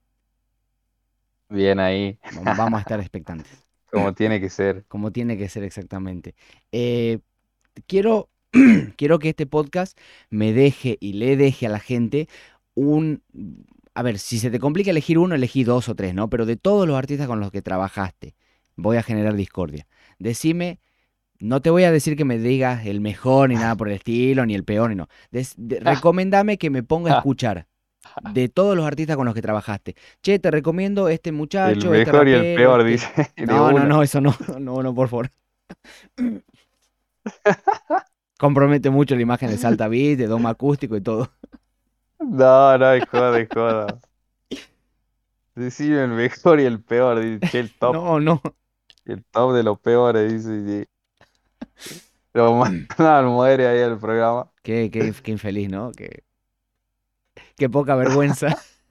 Bien ahí, Vam- Vamos a estar expectantes. como tiene que ser. Como tiene que ser exactamente. Eh, quiero, quiero que este podcast me deje y le deje a la gente un... A ver, si se te complica elegir uno, elegí dos o tres, ¿no? Pero de todos los artistas con los que trabajaste, voy a generar discordia. Decime, no te voy a decir que me digas el mejor ni nada por el estilo, ni el peor, ni no. Des- de- recomendame que me ponga a escuchar de todos los artistas con los que trabajaste. Che, te recomiendo este El muchacho, este mejor y el peor, este... dice, No, no, no, eso no, no, no, por favor. Compromete mucho la imagen de Salta Beat, de Doma Acústico y todo. No, no, de joda, de joda. Decime el mejor y el peor, dice, el top. No, no. El top de los peores, dice. sí. Lo mandan muere ahí el programa. Qué, qué, qué infeliz, ¿no? Qué, qué poca vergüenza.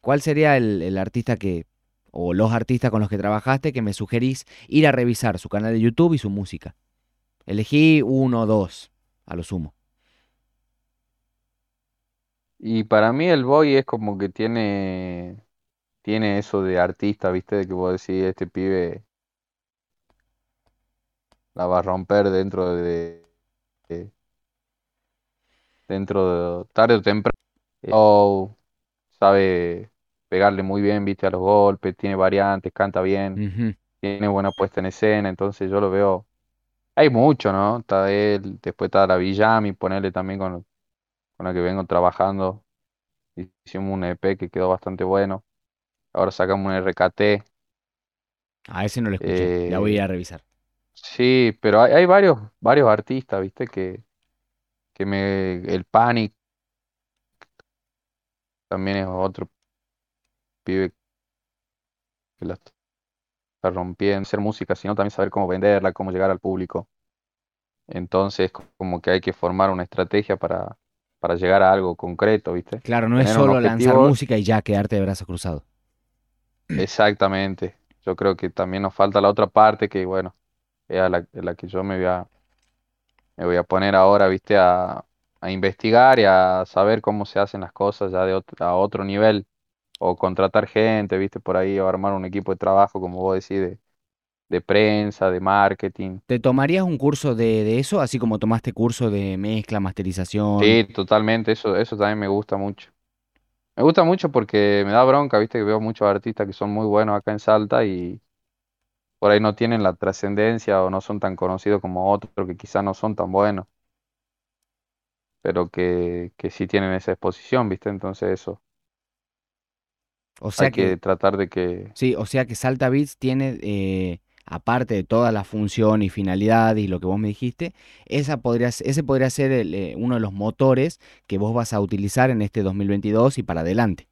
¿Cuál sería el, el artista que, o los artistas con los que trabajaste que me sugerís ir a revisar su canal de YouTube y su música? Elegí uno o dos, a lo sumo. Y para mí el Boy es como que tiene, tiene eso de artista, ¿viste? De que vos decís, este pibe la va a romper dentro de, de- dentro de tarde o temprano. O sabe pegarle muy bien, ¿viste? A los golpes, tiene variantes, canta bien, tiene buena puesta en escena, entonces yo lo veo. Hay mucho, ¿no? Está él, después está la Villami, ponerle también con, con la que vengo trabajando. Hicimos un EP que quedó bastante bueno. Ahora sacamos un RKT. A ese no lo escuché, ya voy a eh, a revisar. Sí, pero hay, hay varios, varios artistas, ¿viste? Que, que me. El Panic también es otro pibe que la está rompiendo. Hacer música, sino también saber cómo venderla, cómo llegar al público. Entonces, como que hay que formar una estrategia para, para llegar a algo concreto, ¿viste? Claro, no es Tener solo lanzar música y ya quedarte de brazos cruzados. exactamente. Yo creo que también nos falta la otra parte que, bueno, la, la que yo me voy a, me voy a poner ahora, ¿viste? A, a investigar y a saber cómo se hacen las cosas ya de otro, a otro nivel. o contratar gente, viste, por ahí, o armar un equipo de trabajo, como vos decís, de, de prensa, de marketing. ¿Te tomarías un curso de, de eso, así como tomaste curso de mezcla, masterización? Sí, totalmente, eso, eso también me gusta mucho. Me gusta mucho porque me da bronca, viste, que veo muchos artistas que son muy buenos acá en Salta y por ahí no tienen la trascendencia o no son tan conocidos como otros que quizás no son tan buenos, pero que, que sí tienen esa exposición, viste, entonces eso, O sea hay que, que tratar de que... sí, o sea que Salta Beats tiene, eh, aparte de toda la función y finalidad y lo que vos me dijiste, esa podría, ese podría ser el, eh, uno de los motores que vos vas a utilizar en este 2022 y para adelante.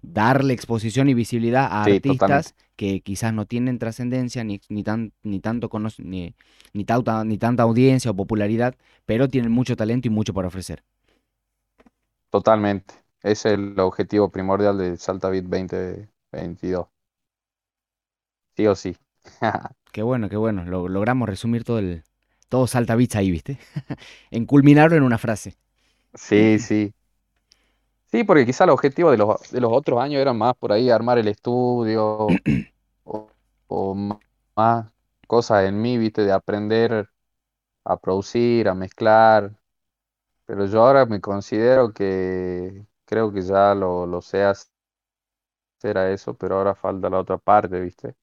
Darle exposición y visibilidad a Sí, totalmente. artistas que quizás no tienen trascendencia ni, ni, tan, ni, tanto ni, ni, tauta- ni tanta audiencia o popularidad, pero tienen mucho talento y mucho para ofrecer. Totalmente. Ese es el objetivo primordial de Salta Beat 2022. Sí o sí. Qué bueno, qué bueno. Lo- logramos resumir todo el, todo Salta Beats ahí, ¿viste? En culminarlo en una frase. Sí, sí. Sí, porque quizá el objetivo de los, de los otros años era más por ahí armar el estudio o, más cosas en mí, viste, de aprender a producir, a mezclar. Pero yo ahora me considero que creo que ya lo, lo sé hacer a eso, pero ahora falta la otra parte, viste,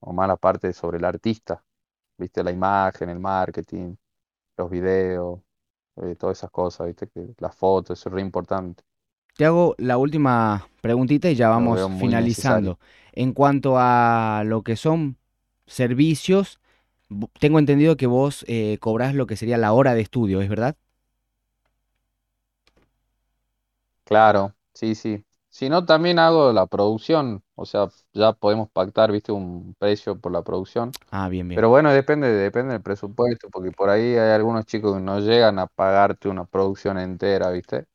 o más la parte sobre el artista, viste, la imagen, el marketing, los videos, eh, todas esas cosas, viste, que las fotos, eso es re importante. Te hago la última preguntita y ya vamos necesario. finalizando. En cuanto a lo que son servicios, tengo entendido que vos eh, cobrás lo que sería la hora de estudio, ¿es verdad? Claro, sí, sí. Si no, también hago la producción, o sea, ya podemos pactar, viste, un precio por la producción. Ah, bien, bien. Pero bueno, depende, depende del presupuesto, porque por ahí hay algunos chicos que no llegan a pagarte una producción entera, ¿viste?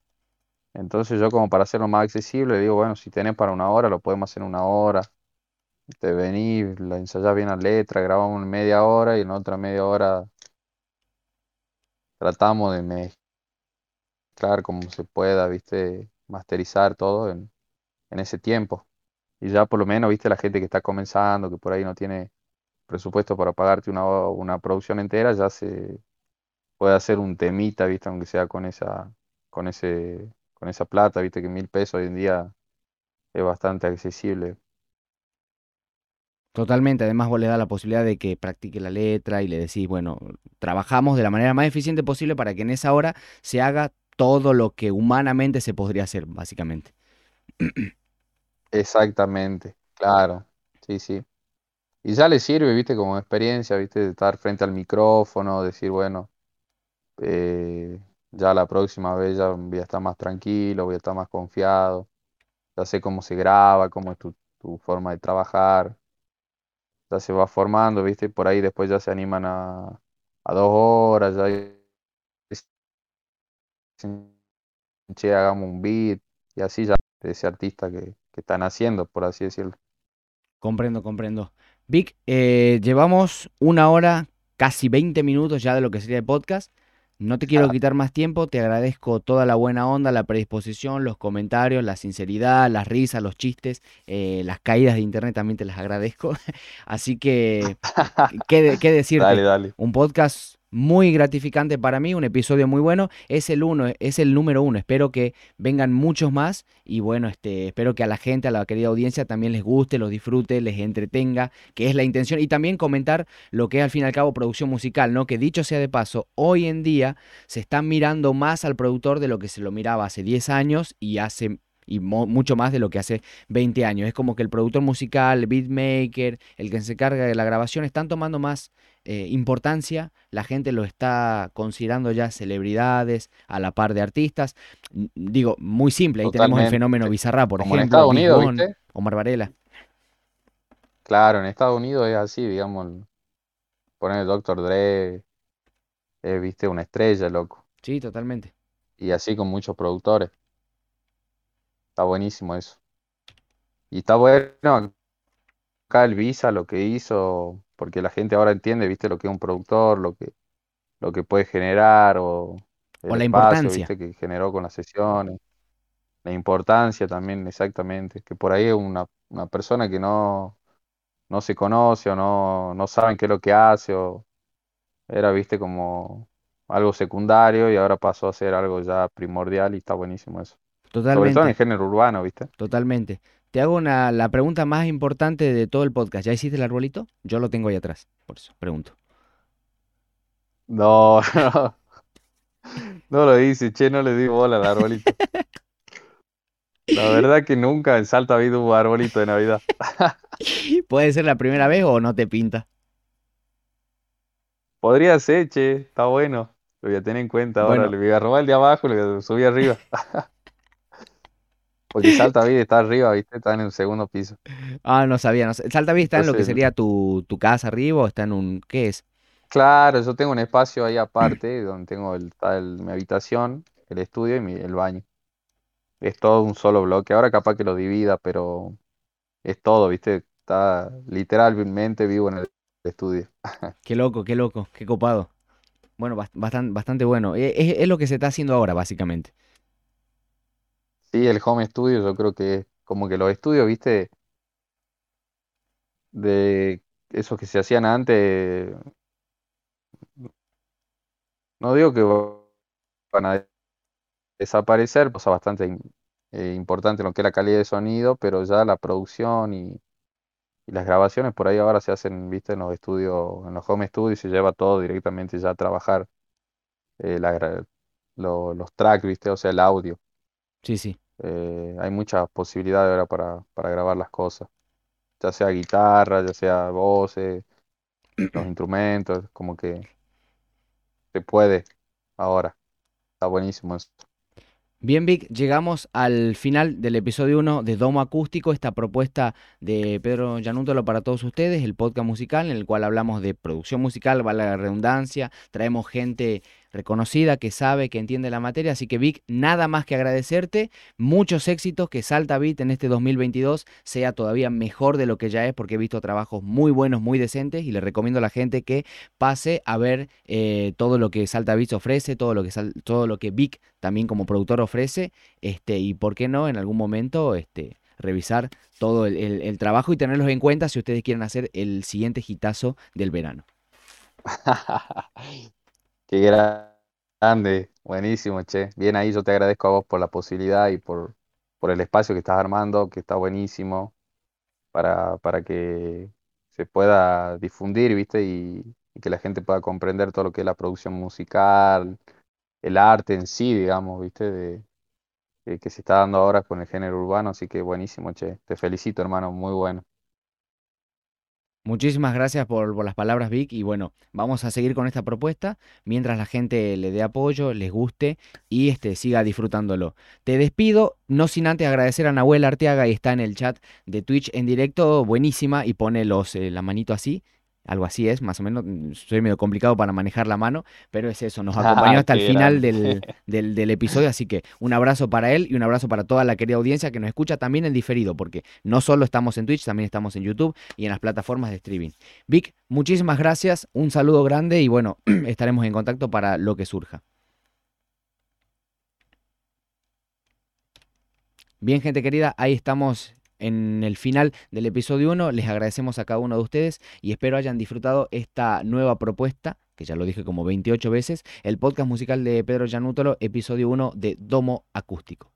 Entonces yo como para hacerlo más accesible, digo, bueno, si tenés para una hora, lo podemos hacer en una hora. Te venís, ensayás bien la letra, grabamos en media hora y en otra media hora tratamos de mezclar como se pueda, ¿viste? Masterizar todo en, en ese tiempo. Y ya por lo menos, ¿viste? La gente que está comenzando, que por ahí no tiene presupuesto para pagarte una, una producción entera, ya se puede hacer un temita, ¿viste? Aunque sea con esa, con ese, con esa plata, ¿viste? Que mil pesos hoy en día es bastante accesible. Totalmente. Además, vos le das la posibilidad de que practique la letra y le decís, bueno, trabajamos de la manera más eficiente posible para que en esa hora se haga todo lo que humanamente se podría hacer, básicamente. Exactamente, claro, sí, sí. Y ya le sirve, ¿viste? Como experiencia, ¿viste? De estar frente al micrófono, decir, bueno, eh, ya la próxima vez ya voy a estar más tranquilo, voy a estar más confiado, ya sé cómo se graba, cómo es tu, tu forma de trabajar, ya se va formando, ¿viste? Por ahí después ya se animan a, a dos horas, ya hagamos un beat, y así ya de ese artista que, que están haciendo, por así decirlo. Comprendo, comprendo. Vic, eh, llevamos una hora, casi 20 minutos ya de lo que sería el podcast. No te quiero quitar más tiempo, te agradezco toda la buena onda, la predisposición, los comentarios, la sinceridad, las risas, los chistes, eh, las caídas de internet también te las agradezco. Así que, ¿qué, qué Dale, decirte? dale. Un podcast muy gratificante para mí, un episodio muy bueno. Es el uno, es el número uno. Espero que vengan muchos más y bueno, este, espero que a la gente, a la querida audiencia también les guste, los disfrute, les entretenga, que es la intención. Y también comentar lo que es al fin y al cabo producción musical, ¿no? Que dicho sea de paso, hoy en día se está mirando más al productor de lo que se lo miraba hace 10 años y hace y mucho más de lo que hace 20 años. Es como que el productor musical, el beatmaker, el que se encarga de la grabación, están tomando más eh, importancia. La gente lo está considerando ya celebridades a la par de artistas. Digo, muy simple, ahí tenemos el fenómeno Bizarrap, por Como en ejemplo, Estados Big Unidos, ¿viste? Omar Varela. Claro, en Estados Unidos es así, digamos, poner el Dr. Dre, viste, una estrella, loco. Sí, totalmente. Y así con muchos productores. Está buenísimo eso. Y está bueno acá el Visa lo que hizo, porque la gente ahora entiende, viste, lo que es un productor, lo que, lo que puede generar, o O el la espacio, importancia. viste, que generó con las sesiones. la importancia también, exactamente, que por ahí una, una persona que no, no se conoce o no, no saben qué es lo que hace o era, viste, como algo secundario y ahora pasó a ser algo ya primordial y está buenísimo eso. Sobre todo en Totalmente, el género urbano, ¿viste? totalmente. Te hago una, la pregunta más importante de todo el podcast. ¿Ya hiciste el arbolito? Yo lo tengo ahí atrás, por eso pregunto. No, no, no lo hice, che, no le di bola al arbolito. La verdad que nunca en Salta ha habido un arbolito de Navidad. ¿Puede ser la primera vez o no te pinta? Podría ser, che, está bueno. Lo voy a tener en cuenta ahora. Bueno, Le voy a robar el de abajo y lo subí arriba. Porque Salta Vida está arriba, ¿viste? Está en el segundo piso. ah, no sabía. No sé. Está en lo que sería tu, tu casa arriba o está en un... ¿Qué es? claro, yo tengo un espacio ahí aparte donde tengo el, mi habitación, el estudio y mi- el baño. Es todo un solo bloque. Ahora capaz que lo divida, pero es todo, ¿viste? Está literalmente vivo en el estudio. Qué loco, qué loco, qué copado. Bueno, bastante, bastante bueno. E- Es, es lo que se está haciendo ahora, básicamente. Sí, el home studio yo creo que es como que los estudios, ¿viste? De esos que se hacían antes, no digo que van a desaparecer, cosa bastante eh, importante en lo que es la calidad de sonido, pero ya la producción y, las grabaciones por ahí ahora se hacen, ¿viste? En los estudios, en los home studios se lleva todo directamente ya a trabajar eh, los tracks, ¿viste? O sea, el audio. Sí, sí. Eh, hay muchas posibilidades ahora para, para grabar las cosas, ya sea guitarra, ya sea voces, los instrumentos, como que se puede ahora. Está buenísimo eso. Bien, Vic, llegamos al final del episodio uno de Domo Acústico, esta propuesta de Pedro Yanútolo para todos ustedes, el podcast musical en el cual hablamos de producción musical, vale la redundancia, traemos gente reconocida que sabe, que entiende la materia, así que Vic, nada más que agradecerte, muchos éxitos, que Salta Beat en este 2022 sea todavía mejor de lo que ya es, porque he visto trabajos muy buenos, muy decentes, y le recomiendo a la gente que pase a ver eh, todo lo que Salta Beats ofrece, todo lo que, todo lo que Vic también como productor ofrece, este, y por qué no en algún momento este, revisar todo el, trabajo y tenerlos en cuenta si ustedes quieren hacer el siguiente hitazo del verano. Qué gra- grande, buenísimo, che. Bien ahí, yo te agradezco a vos por la posibilidad y por, por el espacio que estás armando, que está buenísimo, para, para que se pueda difundir, ¿viste? Y, que la gente pueda comprender todo lo que es la producción musical, el arte en sí, digamos, ¿viste? De, que se está dando ahora con el género urbano, así que buenísimo, che. Te felicito, hermano, muy bueno. Muchísimas gracias por, las palabras, Vic. Y bueno, vamos a seguir con esta propuesta mientras la gente le dé apoyo, les guste y este, siga disfrutándolo. Te despido, no sin antes agradecer a Nahuel Arteaga y está en el chat de Twitch en directo, buenísima, y pone los, eh, la manito así. Algo así es, más o menos. mm, Soy medio complicado para manejar la mano, pero es eso. Nos acompañó Ah, hasta el final del, del, del episodio. Así que un abrazo para él y un abrazo para toda la querida audiencia que nos escucha también en diferido, porque no solo estamos en Twitch, también estamos en YouTube y en las plataformas de streaming. Vic, muchísimas gracias, un saludo grande y bueno, estaremos en contacto para lo que surja. Bien, gente querida, ahí estamos en el final del episodio 1. Les agradecemos a cada uno de ustedes y espero hayan disfrutado esta nueva propuesta, que ya lo dije como 28 veces, el podcast musical de Pedro Yanútolo, episodio 1 de Domo Acústico.